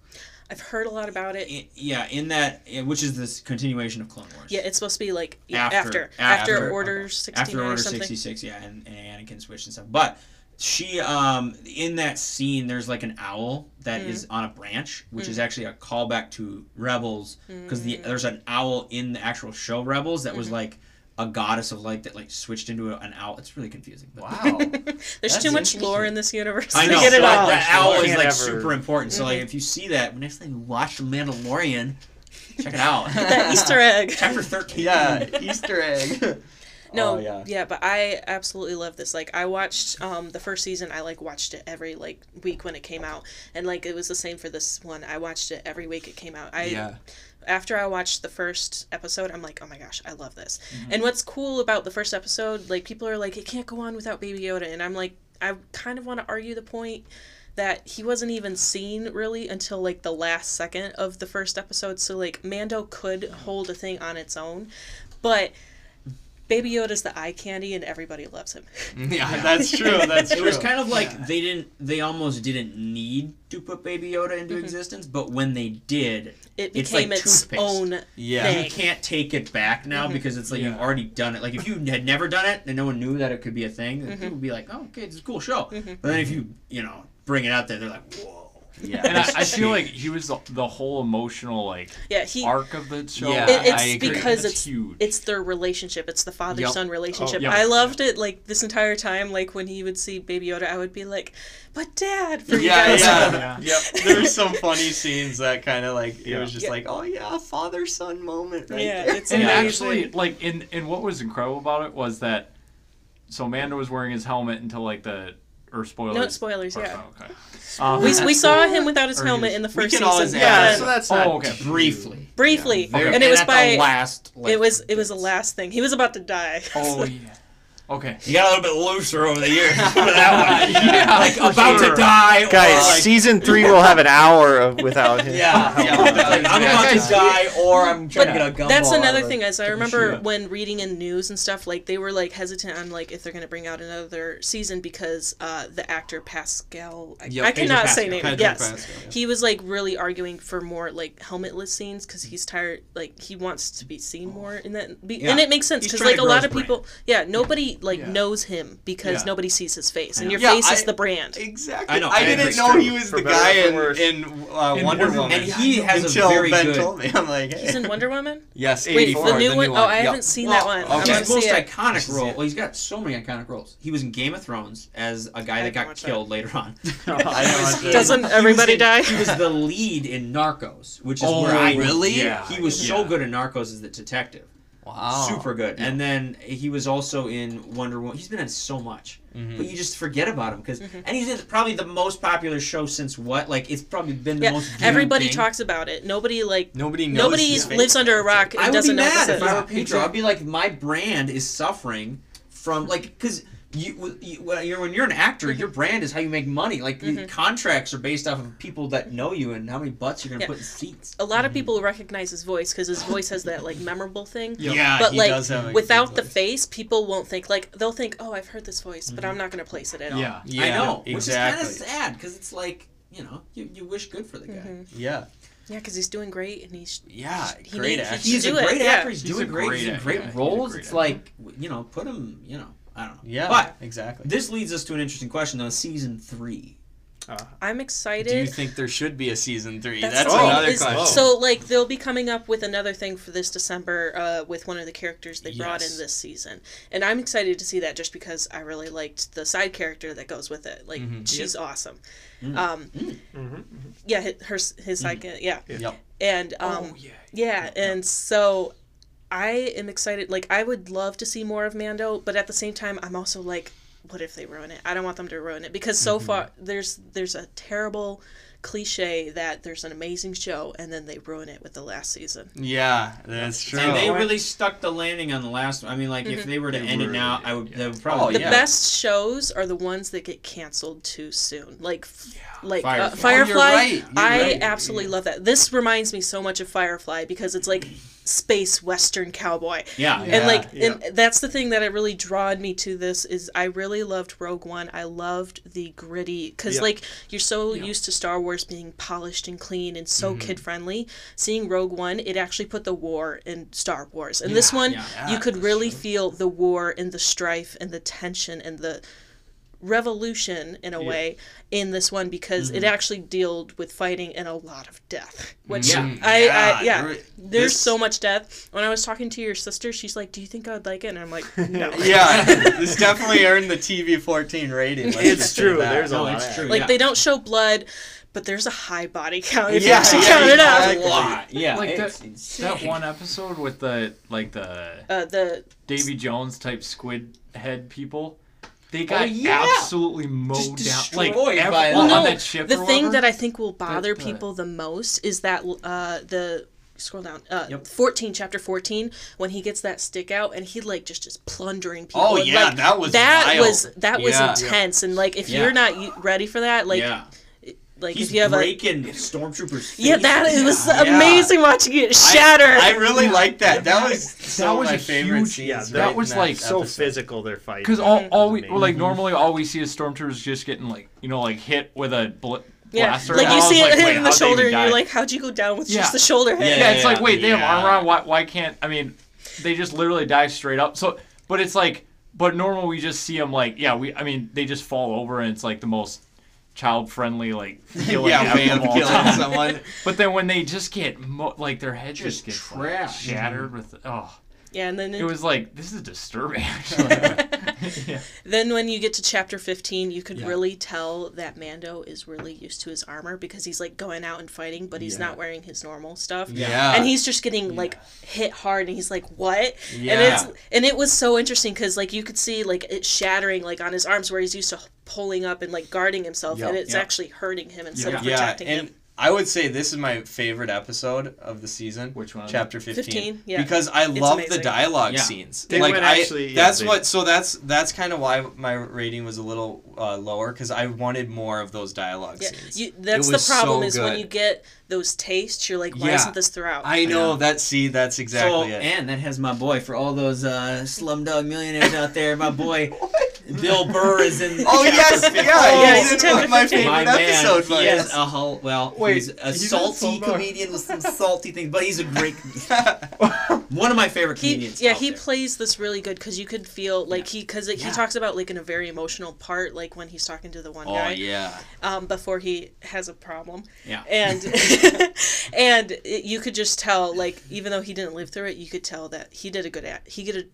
I've heard a lot about it. i yeah, in that, which is this continuation of Clone Wars. Yeah, it's supposed to be like After- after after, after- Order okay. sixty after nine or Order sixty six, yeah, and, and Anakin switched and stuff. But she, um, in that scene, there's like an owl that Mm. is on a branch, which is actually a callback to Rebels, because Mm. the there's an owl in the actual show Rebels that Mm-hmm. was like a goddess of light that like switched into a, an owl. It's really confusing. But Wow. [LAUGHS] There's That's too much lore in this universe I to know. get it so all. That owl is like ever- super important. So Mm-hmm. like if you see that next time you watch The Mandalorian, Check it out. [LAUGHS] that Easter egg. Chapter 13. Yeah, Easter egg. [LAUGHS] No, Oh, yeah. yeah. but I absolutely love this. Like, I watched um, the first season. I like watched it every like week when it came out, and like it was the same for this one. I watched it every week it came out. I Yeah. after I watched the first episode, I'm like, oh my gosh, I love this. Mm-hmm. And what's cool about the first episode, like people are like, it can't go on without Baby Yoda, and I'm like, I kind of want to argue the point that he wasn't even seen really until like the last second of the first episode. So like Mando could hold a thing on its own, but Baby Yoda's the eye candy, and everybody loves him. [LAUGHS] Yeah, that's true. [LAUGHS] That's It was kind of like they didn't. They almost didn't need to put Baby Yoda into mm-hmm. existence, but when they did, It It's became like its toothpaste. own Yeah. thing. you can't take it back now mm-hmm. because it's like you've already done it. Like if you had never done it and no one knew that it could be a thing, then mm-hmm. people would be like, "Oh, okay, it's a cool show." But then if you, you know, bring it out there, they're like, "Whoa." Yeah. And I, I feel like he was the, the whole emotional like Yeah, he. arc of the show. Yeah, It, it's I agree. because That's it's huge. it's their relationship. It's the father Yep. son oh, relationship. Oh, yep. I loved it like this entire time. Like when he would see Baby Yoda, I would be like, "But Dad," for you yeah, guys. yeah, [LAUGHS] yep. There were some funny scenes that kind of like it Yeah. was just Yeah. like, oh yeah, father son moment right Yeah, there. it's and amazing. actually, like, in and what was incredible about it was that so Mando was wearing his helmet until like the or spoilers. No spoilers. Or- Yeah, Okay. Um, we, we [LAUGHS] saw him without his helmet in the first can season. always yeah, so that's not oh, okay. briefly. briefly, Very- and it was at by the last. Like, it was it was the last thing. He was about to die. Oh [LAUGHS] yeah. Okay. You got a little bit looser over the years. [LAUGHS] That way. Yeah, like about sure. to die. or, Guys, like, season three will have an hour of without him. Yeah, yeah. Like, I'm about to die, or I'm trying to get a gumball. That's another thing. As I remember when reading in news and stuff, like they were like hesitant on like if they're gonna bring out another season because uh, the actor Pascal, I, Yep, I Pedro cannot say Pascal. name. Pedro yes, Pascal, yeah. he was like really arguing for more like helmetless scenes because he's tired. Like he wants to be seen more in that, be, Yeah. and it makes sense because like a lot of people, yeah, nobody like Yeah. knows him because Yeah. nobody sees his face, and your Yeah, face is the brand. Exactly. I know, I, I didn't know True. he was For the guy in, in uh, In Wonder Wonder Woman. and he has until a very Ben good. told me. I'm like, hey. He's in Wonder Woman. yes, Wait, 84, the new one? Oh, I Yep. haven't seen that one. I His want to most see it. iconic see role. it. Well, he's got so many iconic roles. He was in Game of Thrones as a guy that got killed later on. [LAUGHS] I [LAUGHS] know it's the- Doesn't everybody die? He was the lead in Narcos, which is Oh, where I really? Yeah. He was so good in Narcos as the detective. Wow. Super good. And then he was also in Wonder Woman. He's been in so much, Mm-hmm. but you just forget about him because, and he's in probably the most popular show since what? Like it's probably been the Yeah, most. viewed everybody thing. talks about it. Nobody like Nobody knows. nobody his face. lives under a rock and I would be doesn't know mad if I is. were Pedro. I'd be like, my brand is suffering from like because. You, you, when you're an actor, Mm-hmm. your brand is how you make money. Like the contracts are based off of people that know you and how many butts you're gonna Yeah. put in seats. a lot of people recognize his voice because his voice has that like memorable thing. Yeah, but he like does have without the voice. face, people won't think like they'll think, "Oh, I've heard this voice," but I'm not gonna place it at all. Yeah. Yeah, I know, exactly. which is kind of sad because it's like you know you, you wish good for the guy. Mm-hmm. Yeah, Yeah, because he's doing great and he's yeah, He great needs- actor. He's a do it, great yeah. actor. He's, He's doing a great. great He's in actor, great yeah, he's a roles. it's like you know, put him. You know, I don't know. Yeah, but exactly. this leads us to an interesting question though. Season three. I'm excited. Do you think there should be a season three? That's, That's, another is- question. So like they'll be coming up with another thing for this December uh, with one of the characters they brought in this season, and I'm excited to see that just because I really liked the side character that goes with it. Like Mm-hmm. she's awesome. Mm. Um, yeah, his, her his side Mm-hmm. yeah, Yep. and um, Oh yeah. yeah, and so I am excited. Like, I would love to see more of Mando, but at the same time, I'm also like, what if they ruin it? I don't want them to ruin it because so Mm-hmm. far there's there's a terrible cliche that there's an amazing show and then they ruin it with the last season. Yeah, that's true. And they really stuck the landing on the last one. I mean, like if they were to They end it now, I would. yeah. They would probably. Oh, The yeah. best shows are the ones that get canceled too soon. Like, f like Firefly. Uh, Oh, you're right, you're I right. absolutely love that. This reminds me so much of Firefly because it's like space western cowboy. Yeah. Yeah. and like yeah. and that's the thing that it really drawed me to this is i really loved rogue one i loved the gritty because Yeah. like you're so used to star wars being polished and clean and so mm-hmm. kid friendly seeing rogue one it actually put the war in star wars and this one yeah, you could really true. feel the war and the strife and the tension and the revolution in a way in this one because it actually dealt with fighting and a lot of death. Which Yeah. I, Yeah, I yeah, there- there's this- so much death. When I was talking to your sister, she's like, "Do you think I would like it?" And I'm like, [LAUGHS] "No." Yeah, [LAUGHS] this definitely earned the TV 14 rating. let's It's true. that. There's a lot. it's true. Like yeah. they don't show blood, but there's a high body count if Yeah, you actually yeah, count it up. a lot. Yeah, Like it's that, that one episode with the like the Uh, the Davy Jones type squid head people. They got yeah. absolutely mowed down. Like destroyed every- by on that. that ship. the or thing whatever. that I think will bother the- people the most is that uh, the scroll down uh, Yep. 14 chapter 14 when he gets that stick out and he like just is plundering people Oh, yeah, like, that was that wild. was that was Yeah. intense and like if Yeah. you're not ready for that like yeah, like he's if you have a breaking stormtroopers. yeah that it was Yeah. amazing watching it shatter I really like that. That was some That was of my a favorite huge- scenes. yeah, that in was, like, so episode. physical their fight. Because all, all we well, like normally all we see is stormtroopers just getting like you know like hit with a bl- yeah blaster. like and you see it like, hit in the shoulder and you're like how'd you go down with Yeah. just the shoulder hit yeah, it's like wait they have yeah. armor on. Why why can't I mean they just literally die straight up. So but it's like but normal we just see them like yeah we I mean they just fall over and it's like the most child friendly like [LAUGHS] feeling Yeah, way all killing time. someone. [LAUGHS] But then when they just get mo- like their head Just just, gets like, shattered with oh yeah and then it was like this is disturbing [LAUGHS] actually. yeah. Then when you get to chapter 15, you could Yeah. really tell that Mando is really used to his armor because he's like going out and fighting, but he's Yeah. not wearing his normal stuff. Yeah. And he's just getting like hit hard and he's like, "What?" Yeah. And it's and it was so interesting cuz like you could see like it shattering like on his arms where he's used to pulling up and like guarding himself Yep. and it's Yep. actuly hurting him instead of yeah, protecting and him. I would say this is my favorite episode of the season. Which one? Chapter 15. 15, yeah. Because I It's love the dialogue Yeah. scenes. They like I, actually- yeah, that's they- what. So that's that's kind of why my rating was a little uh, lower because I wanted more of those dialogue Yeah, scenes. you, that's It the problem so is when you get those tastes, you're like, "Why Yeah. isn't this throughout?" I know Yeah. that. See, that's exactly so, it. and that has my boy for all those uh, Slumdog millionaires out there. My boy [LAUGHS] Bill Burr is in. [LAUGHS] oh yes, 15. yeah, Yeah, he's he's in one my chapter favorite My man, episodes. he is a whole, well, Wait, he's a he's salty comedian with some salty things, but he's a great, [LAUGHS] one of my favorite he comedians. yeah out he there. plays this really good because you could feel like he because he talks about like in a very emotional part like when he's talking to the one oh guy Oh yeah. um before he has a problem Yeah. and [LAUGHS] and it, you could just tell like even though he didn't live through it you could tell that he did a good act he did a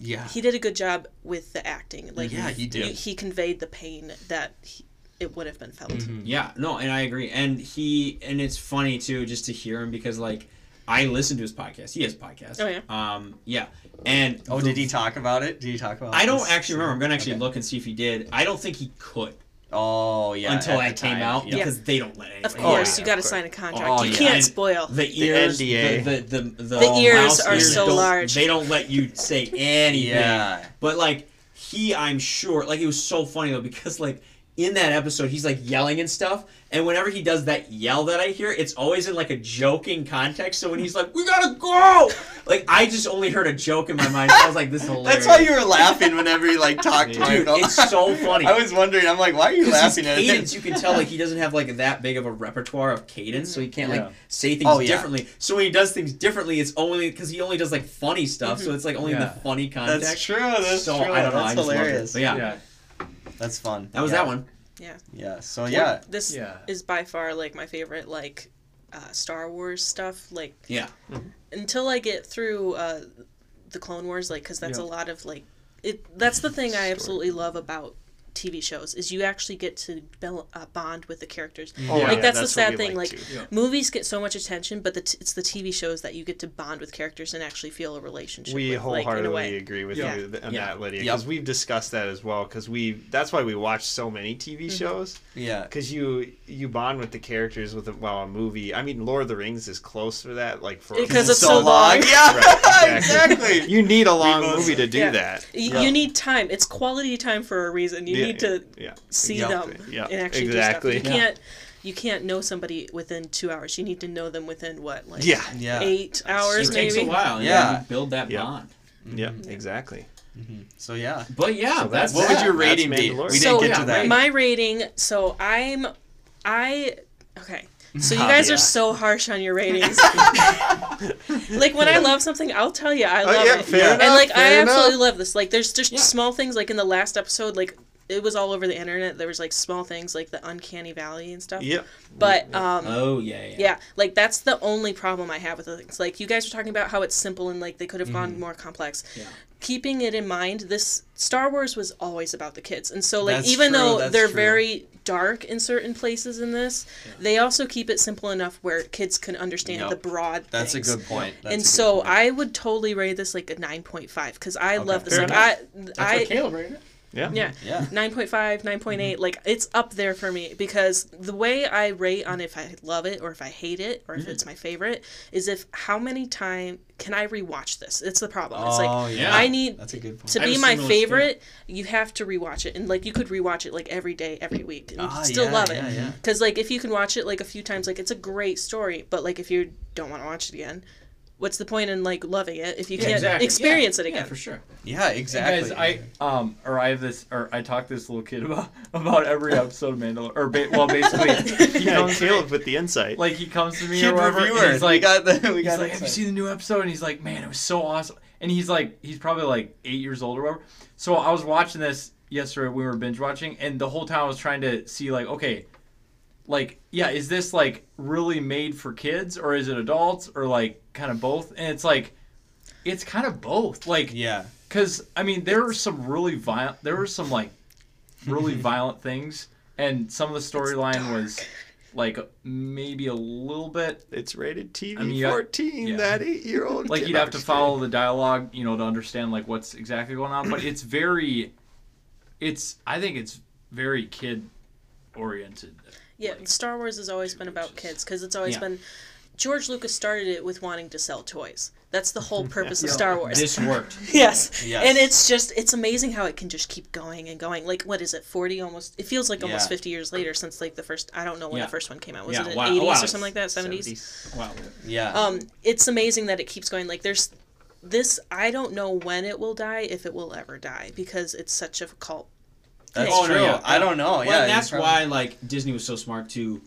Yeah. he did a good job with the acting like Yeah, he did. he conveyed the pain that he, it would have been felt Mm-hmm. Yeah, no, and I agree. And he, and it's funny too, just to hear him because like I listen to his podcast. He has a podcast. Oh, yeah? Um, yeah, and Oh, the- did he talk about it? Did he talk about? I don't this? actually remember. I'm gonna actually Okay. look and see if he did. I don't think he could Oh yeah. until I came time, out yeah. because they don't let anybody. of course yeah, you got to sign a contract Oh, you yeah. can't And spoil The ears, NDA. the the the, the, The ears are ears so large. They don't let you say anything. Yeah. But like he, I'm sure, like it was so funny though because like in that episode he's like yelling and stuff, and whenever he does that yell that I hear, it's always in like a joking context. So when he's like, "We gotta go," like I just only heard a joke in my mind. So I was like, "This is hilarious." That's why you were laughing whenever he like talked to Dude, it's so funny. I was wondering. I'm like, why are you Because his laughing at cadence, it? you can tell like he doesn't have like that big of a repertoire of cadence, so he can't Yeah. like say things Oh, yeah. differently. So when he does things differently, it's only because he only does like funny stuff, so mm-hmm. it's like only in Yeah. the funny context. That's true. That's so true. I don't know. That's I just loved it. hilarious. But yeah, Yeah. That's fun. that was yeah. that one. Yeah. Yeah. So yeah. this Yeah. is by far like my favorite like uh, Star Wars stuff. Like Yeah. until I get through uh, the Clone Wars, like because that's Yeah. a lot of like it. That's the thing I absolutely love about TV shows is you actually get to bel- uh, bond with the characters. Oh, like yeah, that's, the sad thing. Like too. movies get so much attention, but the t- it's the TV shows that you get to bond with characters and actually feel a relationship. we with, like, in a wholeheartedly way. agree with Yeah. you th- on Yeah. that, Lydia, Yep. because we've discussed that as well. Because we that's why we watch so many TV Mm-hmm. shows. Yeah. Because you you bond with the characters with a, well a movie. I mean, Lord of the Rings is close for that. Like for Because it's so long. [LAUGHS] Yeah. Right, exactly. [LAUGHS] You need a long both- movie to do Yeah. that. Y- Yeah. You need time. It's quality time for a reason. You Yeah, need to yeah. see Exactly. them Yeah, and actually exactly. do stuff. You Yeah. can't you can't know somebody within two hours. You need to know them within what like Yeah. Yeah. eight hours It takes a while. Yeah. Yeah. You build that Yeah. bond. Mm-hmm. Yeah, exactly. Mm-hmm. So yeah. But yeah, So that's What would that. your That's rating be? We so didn't get yeah, to that. my rating. So I'm I okay. So you [LAUGHS] Oh, guys yeah. are so harsh on your [LAUGHS] ratings. [LAUGHS] like when I love something, I'll tell you I love Oh, love yeah, it. fair and enough, like I absolutely enough. love this. Like there's just Yeah. small things like in the last episode, like it was all over the internet. There was like small things like the uncanny valley and stuff. Yep. But um, Oh yeah, yeah. yeah, like that's the only problem I have with the things. Like you guys were talking about how it's simple and like they could have gone more complex. Yeah. Keeping it in mind, this Star Wars was always about the kids, and so like That's even true, though they're true. very dark in certain places in this, they also keep it simple enough where kids can understand Yep. the broad. That's things. a good point. That's and good so point. I would totally rate this like a nine point five because I love this. fair Like I, That's I what Caleb rated it. Yeah. yeah. Yeah. 9.5, 9.8, like it's up there for me because the way I rate on if I love it or if I hate it or if it's my favorite is if how many times can I rewatch this? It's the problem. It's Oh, like yeah. I need That's a good point. to I be my similar favorite, you have to rewatch it and like you could rewatch it like every day, every week and Ah, still yeah, love yeah, it. yeah. Cuz like if you can watch it like a few times like it's a great story, but like if you don't want to watch it again, what's the point in like loving it if you can't exactly. experience Yeah. it again? Yeah, for sure. Yeah, exactly. Guys, I um or I have this or I talk to this little kid [LAUGHS] about about every episode of Mandalorian or ba- well basically [LAUGHS] he Yeah, comes to me, with the insight. like he comes to me Kid or whatever and reviewer. he's like we got the we he's got like have you seen the new episode and he's like man it was so awesome and he's like he's probably like eight years old or whatever so I was watching this yesterday we were binge watching and the whole time I was trying to see like okay like yeah is this like really made for kids or is it adults or like kind of both and it's like it's kind of both like Yeah. because I mean, there were some really violent. There were some like really [LAUGHS] violent things, and some of the storyline was like maybe a little bit It's rated TV I mean, 14. yeah. That eight-year-old. [LAUGHS] like you'd have to follow the dialogue, you know, to understand like what's exactly going on. But it's very, it's I think it's very kid oriented. Yeah, Star Wars has always been about kids because it's always Yeah. been. George Lucas started it with wanting to sell toys. That's the whole [LAUGHS] purpose of Star Wars. This worked. [LAUGHS] yes. Yes. and it's just it's amazing how it can just keep going and going. Like what is it, forty almost? It feels like almost Yeah. fifty years later since like the first. I don't know when Yeah. the first one came out. Was Yeah, it in wow, eighties wow, or something like that? Seventies. Wow. Yeah. Um, it's amazing that it keeps going. Like there's this. I don't know when it will die, if it will ever die, because it's such a cult. That's Oh, no, true. yeah. I don't know. Well, yeah, and that's probably- why like Disney was so smart to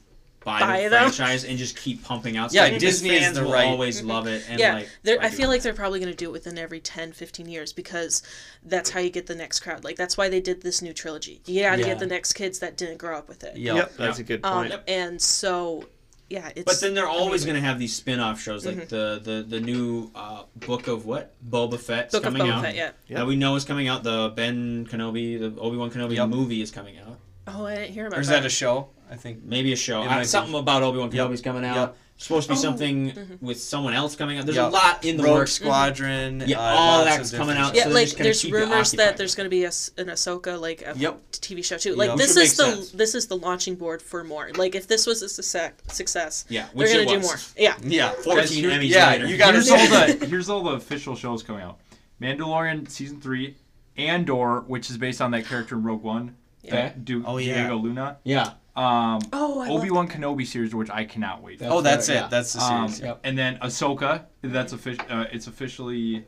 buy, Buy the them. franchise and just keep pumping out. Yeah, stuff because Disney is the will right- always love it. And yeah, like, they're, I feel it? like they're probably going to do it within every 10, 15 years because that's how you get the next crowd. Like that's why they did this new trilogy. You got to Yeah. get the next kids that didn't grow up with it. Yep. Yep, that's a good Um, point. and so, yeah, it's. But then they're always going to have these spin-off shows like the, the the new uh, book of what Boba Fett's Book of coming Boba out. Fett, yeah. That we know is coming out. The Ben Kenobi, the Obi Wan Kenobi Yep. movie is coming out. Oh, I didn't hear about Or is that. that a show? I think. Maybe a show. Uh, might be. something about Obi Wan Yep. Kenobi's coming out. Yep. Supposed to be Oh. something with someone else coming out. There's Yep. a lot in the Rogue works. Squadron. Yeah, uh, all that's coming out. yeah, so like there's rumors that there's going to be a, s- an Ahsoka like a Yep. TV show too. Like Yep. this is the sense. this is the launching board for more. Like if this was a success, success Yeah, they're going to do more. Yeah. Yeah. 14 Guys, Emmys yeah, later. you gotta here's all the [LAUGHS] here's all the official shows coming out. Mandalorian season three, Andor, which is based on that character in Rogue One, Okay. Du- Oh, yeah. Diego Luna. Yeah. Um, Oh, Obi Wan Kenobi series, which I cannot wait. for. That's Oh, that's right, it. yeah. That's the Um, series. And then Ahsoka, that's official. Uh, it's officially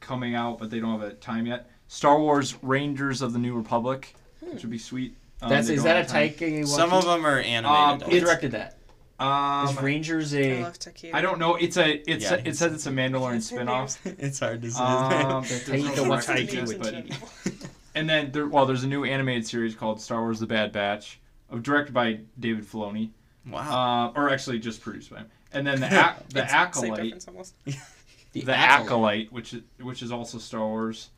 coming out, but they don't have a time yet. Star Wars Rangers of the New Republic, which would be sweet. Um, That's is that a have time. Taika? Some of them are animated. Um, though. Who directed that? Um, Is Rangers I a? love Taika. I don't know. It's a. It's Yeah, a, it says it's a Mandalorian spinoff. it's hard to say. Um, Taika there's no Waititi. record to it, but- and then there, well, there's a new animated series called Star Wars: The Bad Batch, of directed by David Filoni, wow. uh, or actually just produced by him. And then the [LAUGHS] ac- the It's acolyte, difference almost. [LAUGHS] the acolyte, which is which is also Star Wars.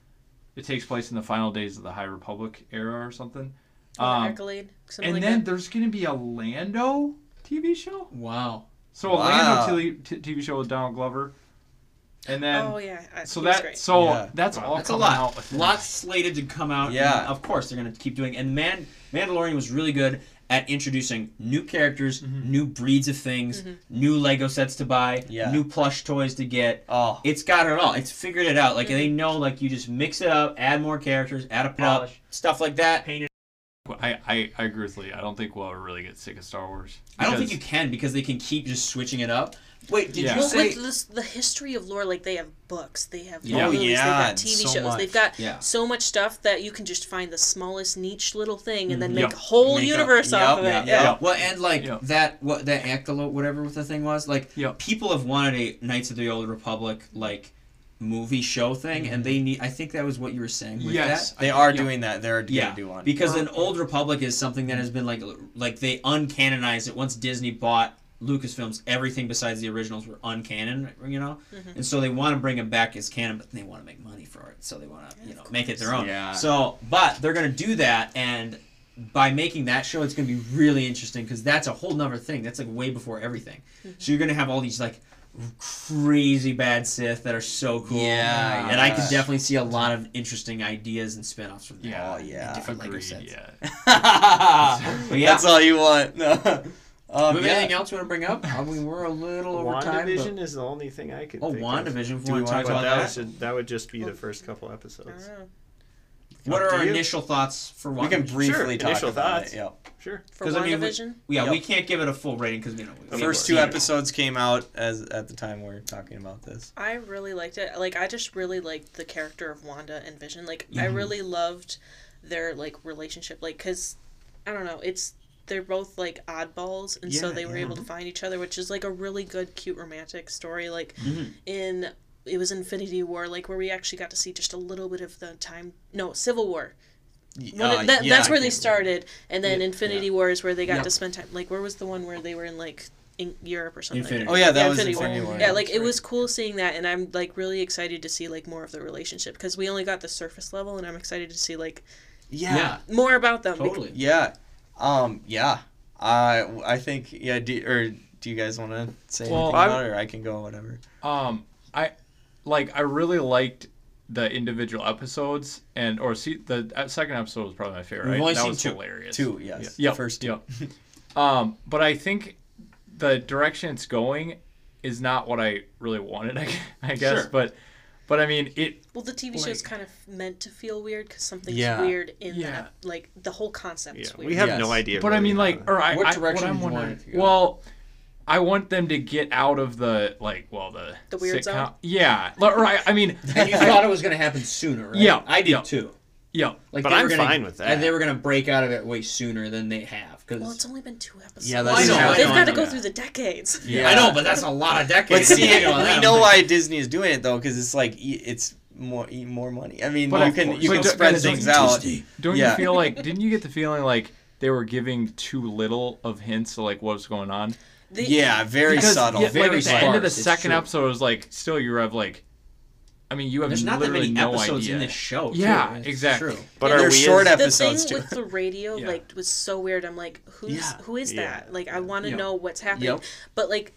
It takes place in the final days of the High Republic era or something. Or Um, Accolade, something and like then that. there's gonna be a Lando TV show. Wow. So a Wow. Lando TV, t- TV show with Donald Glover. And then oh yeah, I- so that great. so Yeah. that's all That's a lot. out Lots slated to come out. Yeah. and of course they're gonna keep doing. And Man, Mandalorian was really good at introducing new characters, new breeds of things, mm-hmm. new Lego sets to buy, Yeah. new plush toys to get. Oh. It's got it all. It's figured it out. Like they mm-hmm. know, like you just mix it up, add more characters, add a prop, Polish. stuff like that. I, I, I agree with Lee. I don't think we'll ever really get sick of Star Wars. I don't think you can because they can keep just switching it up. Wait, did Yeah. you Well, say? with this, the history of lore, like they have books, they have Yeah. Oh, movies, yeah, they've got TV so shows, much. they've got Yeah. so much stuff that you can just find the smallest niche little thing and then mm-hmm. Yep. make a whole Make universe yep, off of it. yep, yeah. yep. Well, and like Yeah. that, what that Actolo, whatever the thing was, like Yep. people have wanted a Knights of the Old Republic like movie show thing, and mm-hmm. they need. I think that was what you were saying. With Yes. that. They are Yeah. doing that. They're Yeah, gonna do one. because an old Republic is something that has been like like they uncanonized it once Disney bought Lucasfilms. Everything besides the originals were uncanon, you know, mm-hmm. and so they want to bring them back as canon, but they want to make money for it, so they want to you know make it their own. Yeah. So, but they're gonna do that, and by making that show, it's gonna be really interesting because that's a whole nother thing. That's like way before everything. Mm-hmm. So you're gonna have all these like crazy bad Sith that are so cool. Yeah, and I could yes. definitely see a lot of interesting ideas and spin-offs from that. Yeah. Oh, yeah. different Lego Agreed. sets. Yeah. [LAUGHS] [LAUGHS] But yeah. That's all you want. [LAUGHS] No. Um, Do we yeah. anything else you want to bring up? I mean, we're a little over time. WandaVision But... is the only thing I could Oh, think of. WandaVision. If Do we we want to wanna talk about that, that. should, that would just be the first couple episodes. What are our you. initial thoughts for We can briefly Sure, talk initial about thoughts. it. Yep. Sure. For 'Cause, I mean, we- Yeah, Yep. we can't give it a full rating because we know The first two episodes came out as at the time we're talking about this. I really liked it. Like I just really liked the character of Wanda and Vision. Like I Mhm. really loved their like relationship. Like cuz I don't know, it's they're both like oddballs and so they were yeah. able to find each other, which is like a really good cute romantic story like Mhm. in it was Infinity War like where we actually got to see just a little bit of the time no, Civil War. When Uh, it- that, yeah, that's where they can't- started and then Infinity War is where they got Yep. to spend time like where was the one where they were in like in Europe or something. Infinity? Oh yeah, that Yeah, was Infinity War. Infinity War. Yeah, like that's it right. was cool seeing that, and I'm like really excited to see like more of the relationship because we only got the surface level, and I'm excited to see like Yeah. Yeah, more about them. bec- totally. Yeah. Um. Yeah. I I think yeah. Do, or do you guys want to say Well, anything I'm- about it, or I can go whatever. Um, I like I really liked the individual episodes and or see the uh, second episode was probably my favorite. Right? only that was two. hilarious. Two. Yes. Yeah. The first two. Yep. [LAUGHS] um, but I think the direction it's going is not what I really wanted. I, I guess, Sure. but but I mean it. Well, the TV Like- show's kind of meant to feel weird because something's Yeah. weird in Yeah. that. Like the whole concept Yeah, weird. we have Yes. no idea. But I mean, like, to- or I, What I direction what I'm you wondering. it to go? Well, I want them to get out of the like, well, the The weird sitcom- zone? Yeah, Like, right. I mean, [LAUGHS] And you thought it was gonna happen sooner, right? Yeah, I did yeah. too. yeah. Like, But I'm gonna, fine with that. And they were gonna break out of it way sooner than they have. Cause Well, it's only been two episodes. Yeah, that's- I know, I They've know, got to go through the decades. [LAUGHS] Yeah. I know, but that's a lot of decades. But see, [LAUGHS] You know, we know why Disney is doing it though, because it's like e- it's more e- more money. I mean, But you can you But can don't- spread things you out. Don't Yeah. you feel like? [LAUGHS] Didn't you get the feeling like they were giving too little of hints of like what's going on? The- Yeah, very Because subtle. yeah, Very like at the end of the second true. episode, it was like still you have like, I mean, you have There's not that literally many no episodes idea. in this show. too. Yeah, It's exactly. True. but Yeah, are they're we short as- the thing too. with the radio Yeah. like was so weird i'm like who's Yeah. who is Yeah. that like i want to Yep. know what's happening Yep. but like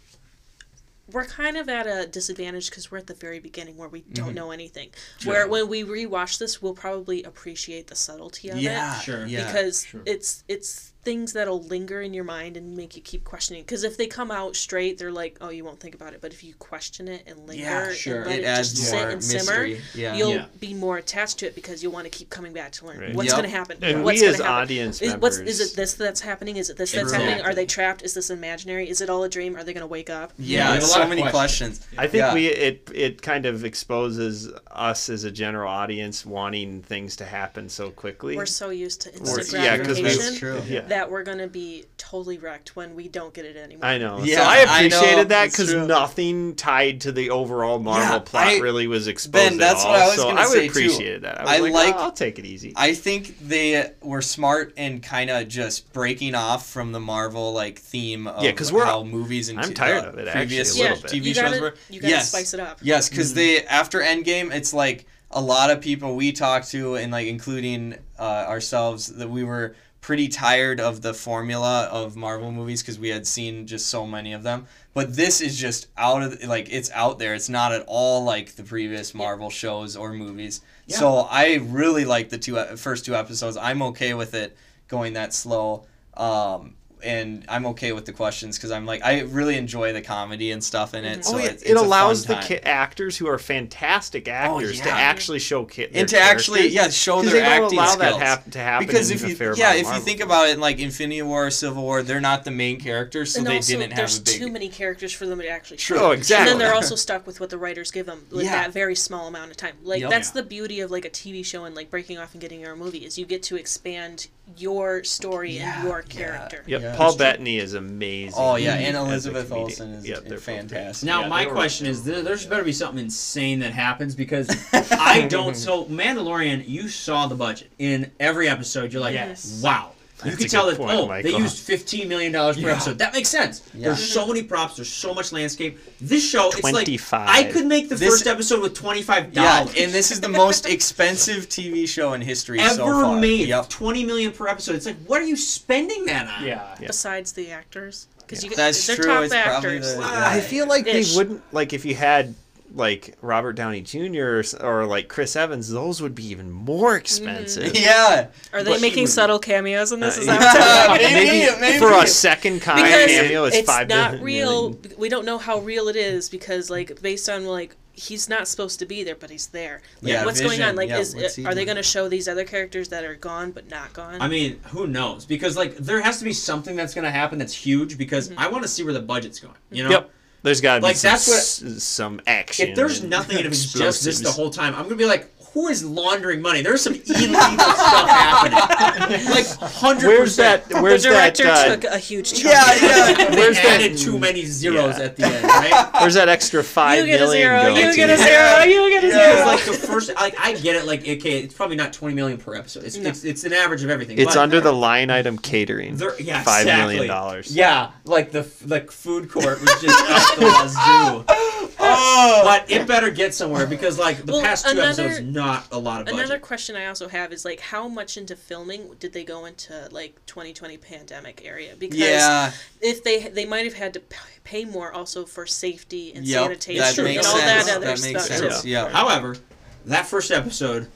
we're kind of at a disadvantage because we're at the very beginning where we don't mm-hmm. know anything where when we rewatch this we'll probably appreciate the subtlety of it. yeah, Sure. Because Sure. it's it's things that'll linger in your mind and make you keep questioning because if they come out straight they're like oh you won't think about it but if you question it and linger yeah, sure. and let it it, adds just more sit and simmer mystery. Yeah. you'll Yeah. be more attached to it because you'll want to keep coming back to learn Right. what's Yep. going to happen And what's we gonna as happen? audience Is, what's, is it this that's happening? Is it this that's happening? Are they trapped? Is this imaginary? Is it all a dream? Are they going to wake up? we Yeah, a lot so of many questions. questions. I think Yeah. we it it kind of exposes us as a general audience wanting things to happen so quickly. We're so used to Or- instant yeah, 'cause we- gratification That's true. Yeah. That we're going to be totally wrecked when we don't get it anymore. I know. Yeah, so I I know, appreciated that because nothing tied to the overall Marvel Yeah, plot I- really was exposed. Ben, at that's all, what I was so gonna I would say, too. appreciate that. I was I like, like- "Oh, I'll take it easy. I think they were smart in kind of just breaking off from the Marvel like theme of Yeah, 'cause we're- how movies and I'm t- tired uh, of it, previous actually, a yeah, little bit. TV you shows gotta, were. you gotta yes, spice it up. Yes, because they after Endgame, it's like a lot of people we talked to, and like including uh, ourselves, that we were pretty tired of the formula of Marvel movies because we had seen just so many of them. But this is just out of like it's out there. It's not at all like the previous Marvel shows or movies. So I really like the two uh, two episodes. I'm okay with it going that slow. Um, and I'm okay with the questions because I'm like I really enjoy the comedy and stuff in it. Mm-hmm. So oh, yeah, it's, it it's a allows the ki- actors who are fantastic oh, actors to yeah. actually show ki- their and to actually yeah show their they don't acting allow skills. that hap- to happen because in if you fair yeah amount of if you think about it in like Infinity War or Civil War they're not the main characters so and they also, didn't have there's a big too many characters for them to actually True. show. Oh, exactly. And then they're also [LAUGHS] stuck with what the writers give them with Yeah. that very small amount of time. Like Yep. that's Yeah. the beauty of like a TV show and like breaking off and getting your own movie is you get to expand your story Yeah, and your yeah. character. Yep. Yeah. Yeah. Paul Bettany is amazing. Oh yeah, and Elizabeth comedian. Olsen is Yep, they're both fantastic. Now Yeah, my they were- question is, there, there's better be something insane that happens because [LAUGHS] I don't. So Mandalorian, you saw the budget in every episode. You're like, Yes. wow. You That's can tell that point, oh Michael. they used fifteen million dollars per Yeah. episode. That makes sense. Yeah. There's so many props. There's so much landscape. This show, it's like 25. I could make the This- first episode with twenty five dollars. Yeah, and this is the most expensive TV show in history ever so far. made. Yep. Twenty million per episode. It's like, what are you spending that on? Yeah. Besides the actors, because you That's they're true, top it's probably actors. the- I feel like Ish. they wouldn't like if you had like Robert Downey Jr. or, or like Chris Evans. Those would be even more expensive. [LAUGHS] Yeah. Are they But making would- subtle cameos in this? Is Uh, that [LAUGHS] what's [LAUGHS] yeah. Maybe- maybe. for a second kind because cameo, it's, it's five not million. real. We don't know how real it is because, like, based on like he's not supposed to be there, but he's there. Like, Yeah, what's going on? Like, yeah, is what's he are they going to show these other characters that are gone but not gone? I mean, who knows? Because like there has to be something that's going to happen that's huge because Mm-hmm. I want to see where the budget's going. You know? Yep. There's got to be Like, some, that's what- s- some action. If there's nothing and if it's just this the whole time, I'm gonna be like, who is laundering money? There's some illegal stuff happening. [LAUGHS] Like hundred Where's that? Where's the director that? Uh, took a huge chunk. Yeah, yeah. They Where's that- added too many zeros Yeah. at the end, right? where's that extra five You get a million zero. going You get a zero. You get a zero. Like the first, like I get it. Like okay, it's probably not 20 million per episode. It's No. it's, it's an average of everything. It's but under the line item catering. there- yeah, Five exactly. million dollars. Yeah, like the like food court was just [LAUGHS] up the wazoo. [LAUGHS] Oh. But it better get somewhere because like the Well, past two another- episodes, not a lot of budget. Another question I also have is like how much into filming did they go into like 2020 pandemic area? Because Yeah. if they they might have had to pay more also for safety and Yep. sanitation That makes and all sense. that other that makes stuff sense. too. Yeah. However, that first episode It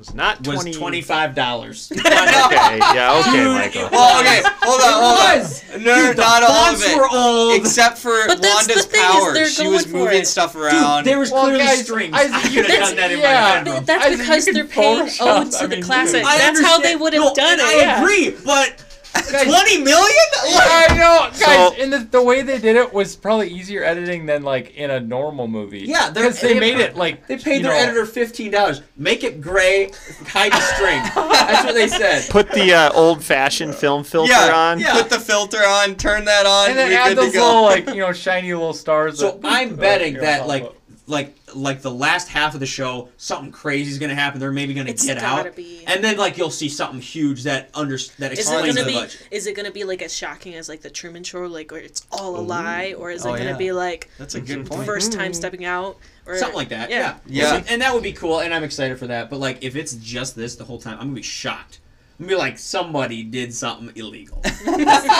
was not was twenty five dollars. [LAUGHS] Okay, yeah, okay, Dude, Michael. it Well, okay, hold on, hold on. No, Dude, not all of fonts it. were old. Except for But that's the Wanda's thing is powers. She was moving it. stuff Dude, around. there was Well, clearly guys, strings. I- I, could have That's- done that in yeah. my bedroom. That's because can they're paying Photoshop. ode to I the mean, classic. That's how they would have no, done and it. I agree, but Guys- twenty million? [LAUGHS] I know, guys. So- and the, the way they did it was probably easier editing than like in a normal movie. Yeah, they're- because they they- made it like They paid their know, editor fifteen dollars. Make it gray, hide the string. That's what they said. Put the uh, old-fashioned film filter yeah, on. yeah. Put the filter on, turn that on, and then we're add those little like you know shiny little stars. So that- I'm betting you that like like like the last half of the show, something crazy is gonna happen. They're maybe gonna It's get out, be. and then like you'll see something huge that under that Is it explains gonna the be? budget. Is it gonna be like as shocking as like the Truman Show, like where it's all a lie, or is it Oh, gonna yeah. be like That's a good point. first time mm. stepping out, or Something like that, Yeah. yeah. Yeah. And that would be cool, and I'm excited for that. But like, if it's just this the whole time, I'm gonna be shocked. I'm gonna be like, somebody did something illegal. [LAUGHS] That's the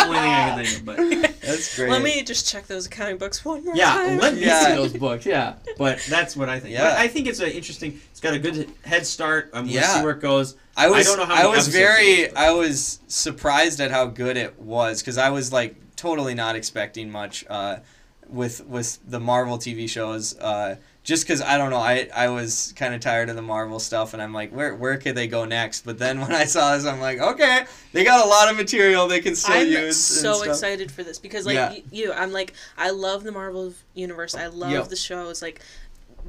only thing I can think of. But [LAUGHS] That's great. Let me just check those accounting books one more time. yeah, time. let me Yeah. see those books. Yeah, [LAUGHS] but that's what I think. Yeah. But I think it's an interesting. It's got a good head start. I'm gonna Yeah. see where it goes. I was don't know how I was very it is, I was surprised at how good it was because I was like totally not expecting much uh, with with the Marvel TV shows. Uh, just because I don't know, I I was kind of tired of the Marvel stuff, and I'm like, where where could they go next? But then [LAUGHS] when I saw this, I'm like, okay, they got a lot of material they can still use. I'm use. so excited for this because like Yeah. y- you, I'm like I love the Marvel universe. I love Yep. the shows like,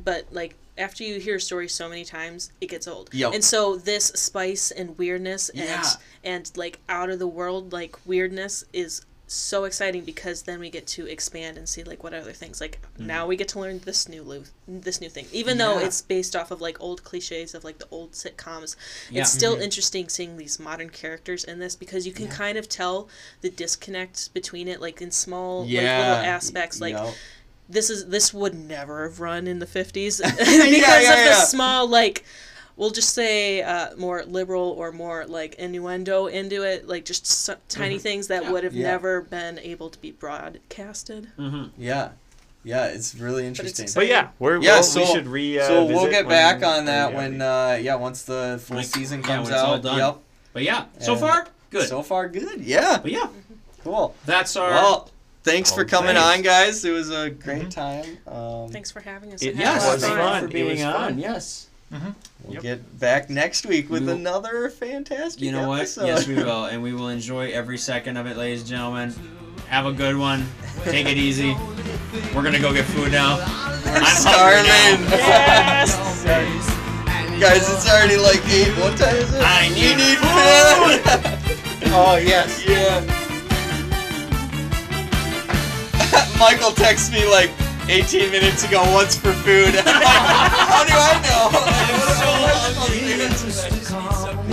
but like after you hear a story so many times, it gets old. Yep. And so this spice and weirdness and Yeah. and like out of the world like weirdness is so exciting because then we get to expand and see like what other things like now we get to learn this new lo- this new thing even though Mm-hmm. It's based off of like old cliches of like the old sitcoms Yeah. it's still Mm-hmm. interesting seeing these modern characters in this because you can kind of tell the disconnect between it like in small like, Yeah. little aspects like Yep. this is this would never have run in the 50s [LAUGHS] [LAUGHS] because Yeah, yeah, of the small like we'll just say uh, more liberal or more like innuendo into it like just so, tiny things that would have Mm-hmm. Yeah. never been able to be broadcasted Yeah, yeah, it's really it's interesting. exciting. But yeah, we're, Yeah, we'll, so- we should re. Uh, so we'll visit get when- back on that yeah, when uh, yeah once the full Like, season comes when out. done. Yep. But yeah, so And far good. So far, good. Yeah. but yeah, Cool. that's our. Well, thanks for Oh, coming thanks. on, guys. It was a great time. Um, thanks for having us It- and yes, having was us thank on. you fun. for It being was on. fun. Yes. Mm-hmm. We'll yep. get back next week with we will, another fantastic. You know episode. what? Yes, we [LAUGHS] will, and we will enjoy every second of it, ladies and gentlemen. Have a good one. Take it easy. We're gonna go get food now. We're I'm starving. Now. Yes. [LAUGHS] Guys, it's already like eight. What time is it? I need, need food. [LAUGHS] oh yes. Yeah. Michael texts me like. 18 minutes ago once for food. [LAUGHS] How do I know? [LAUGHS]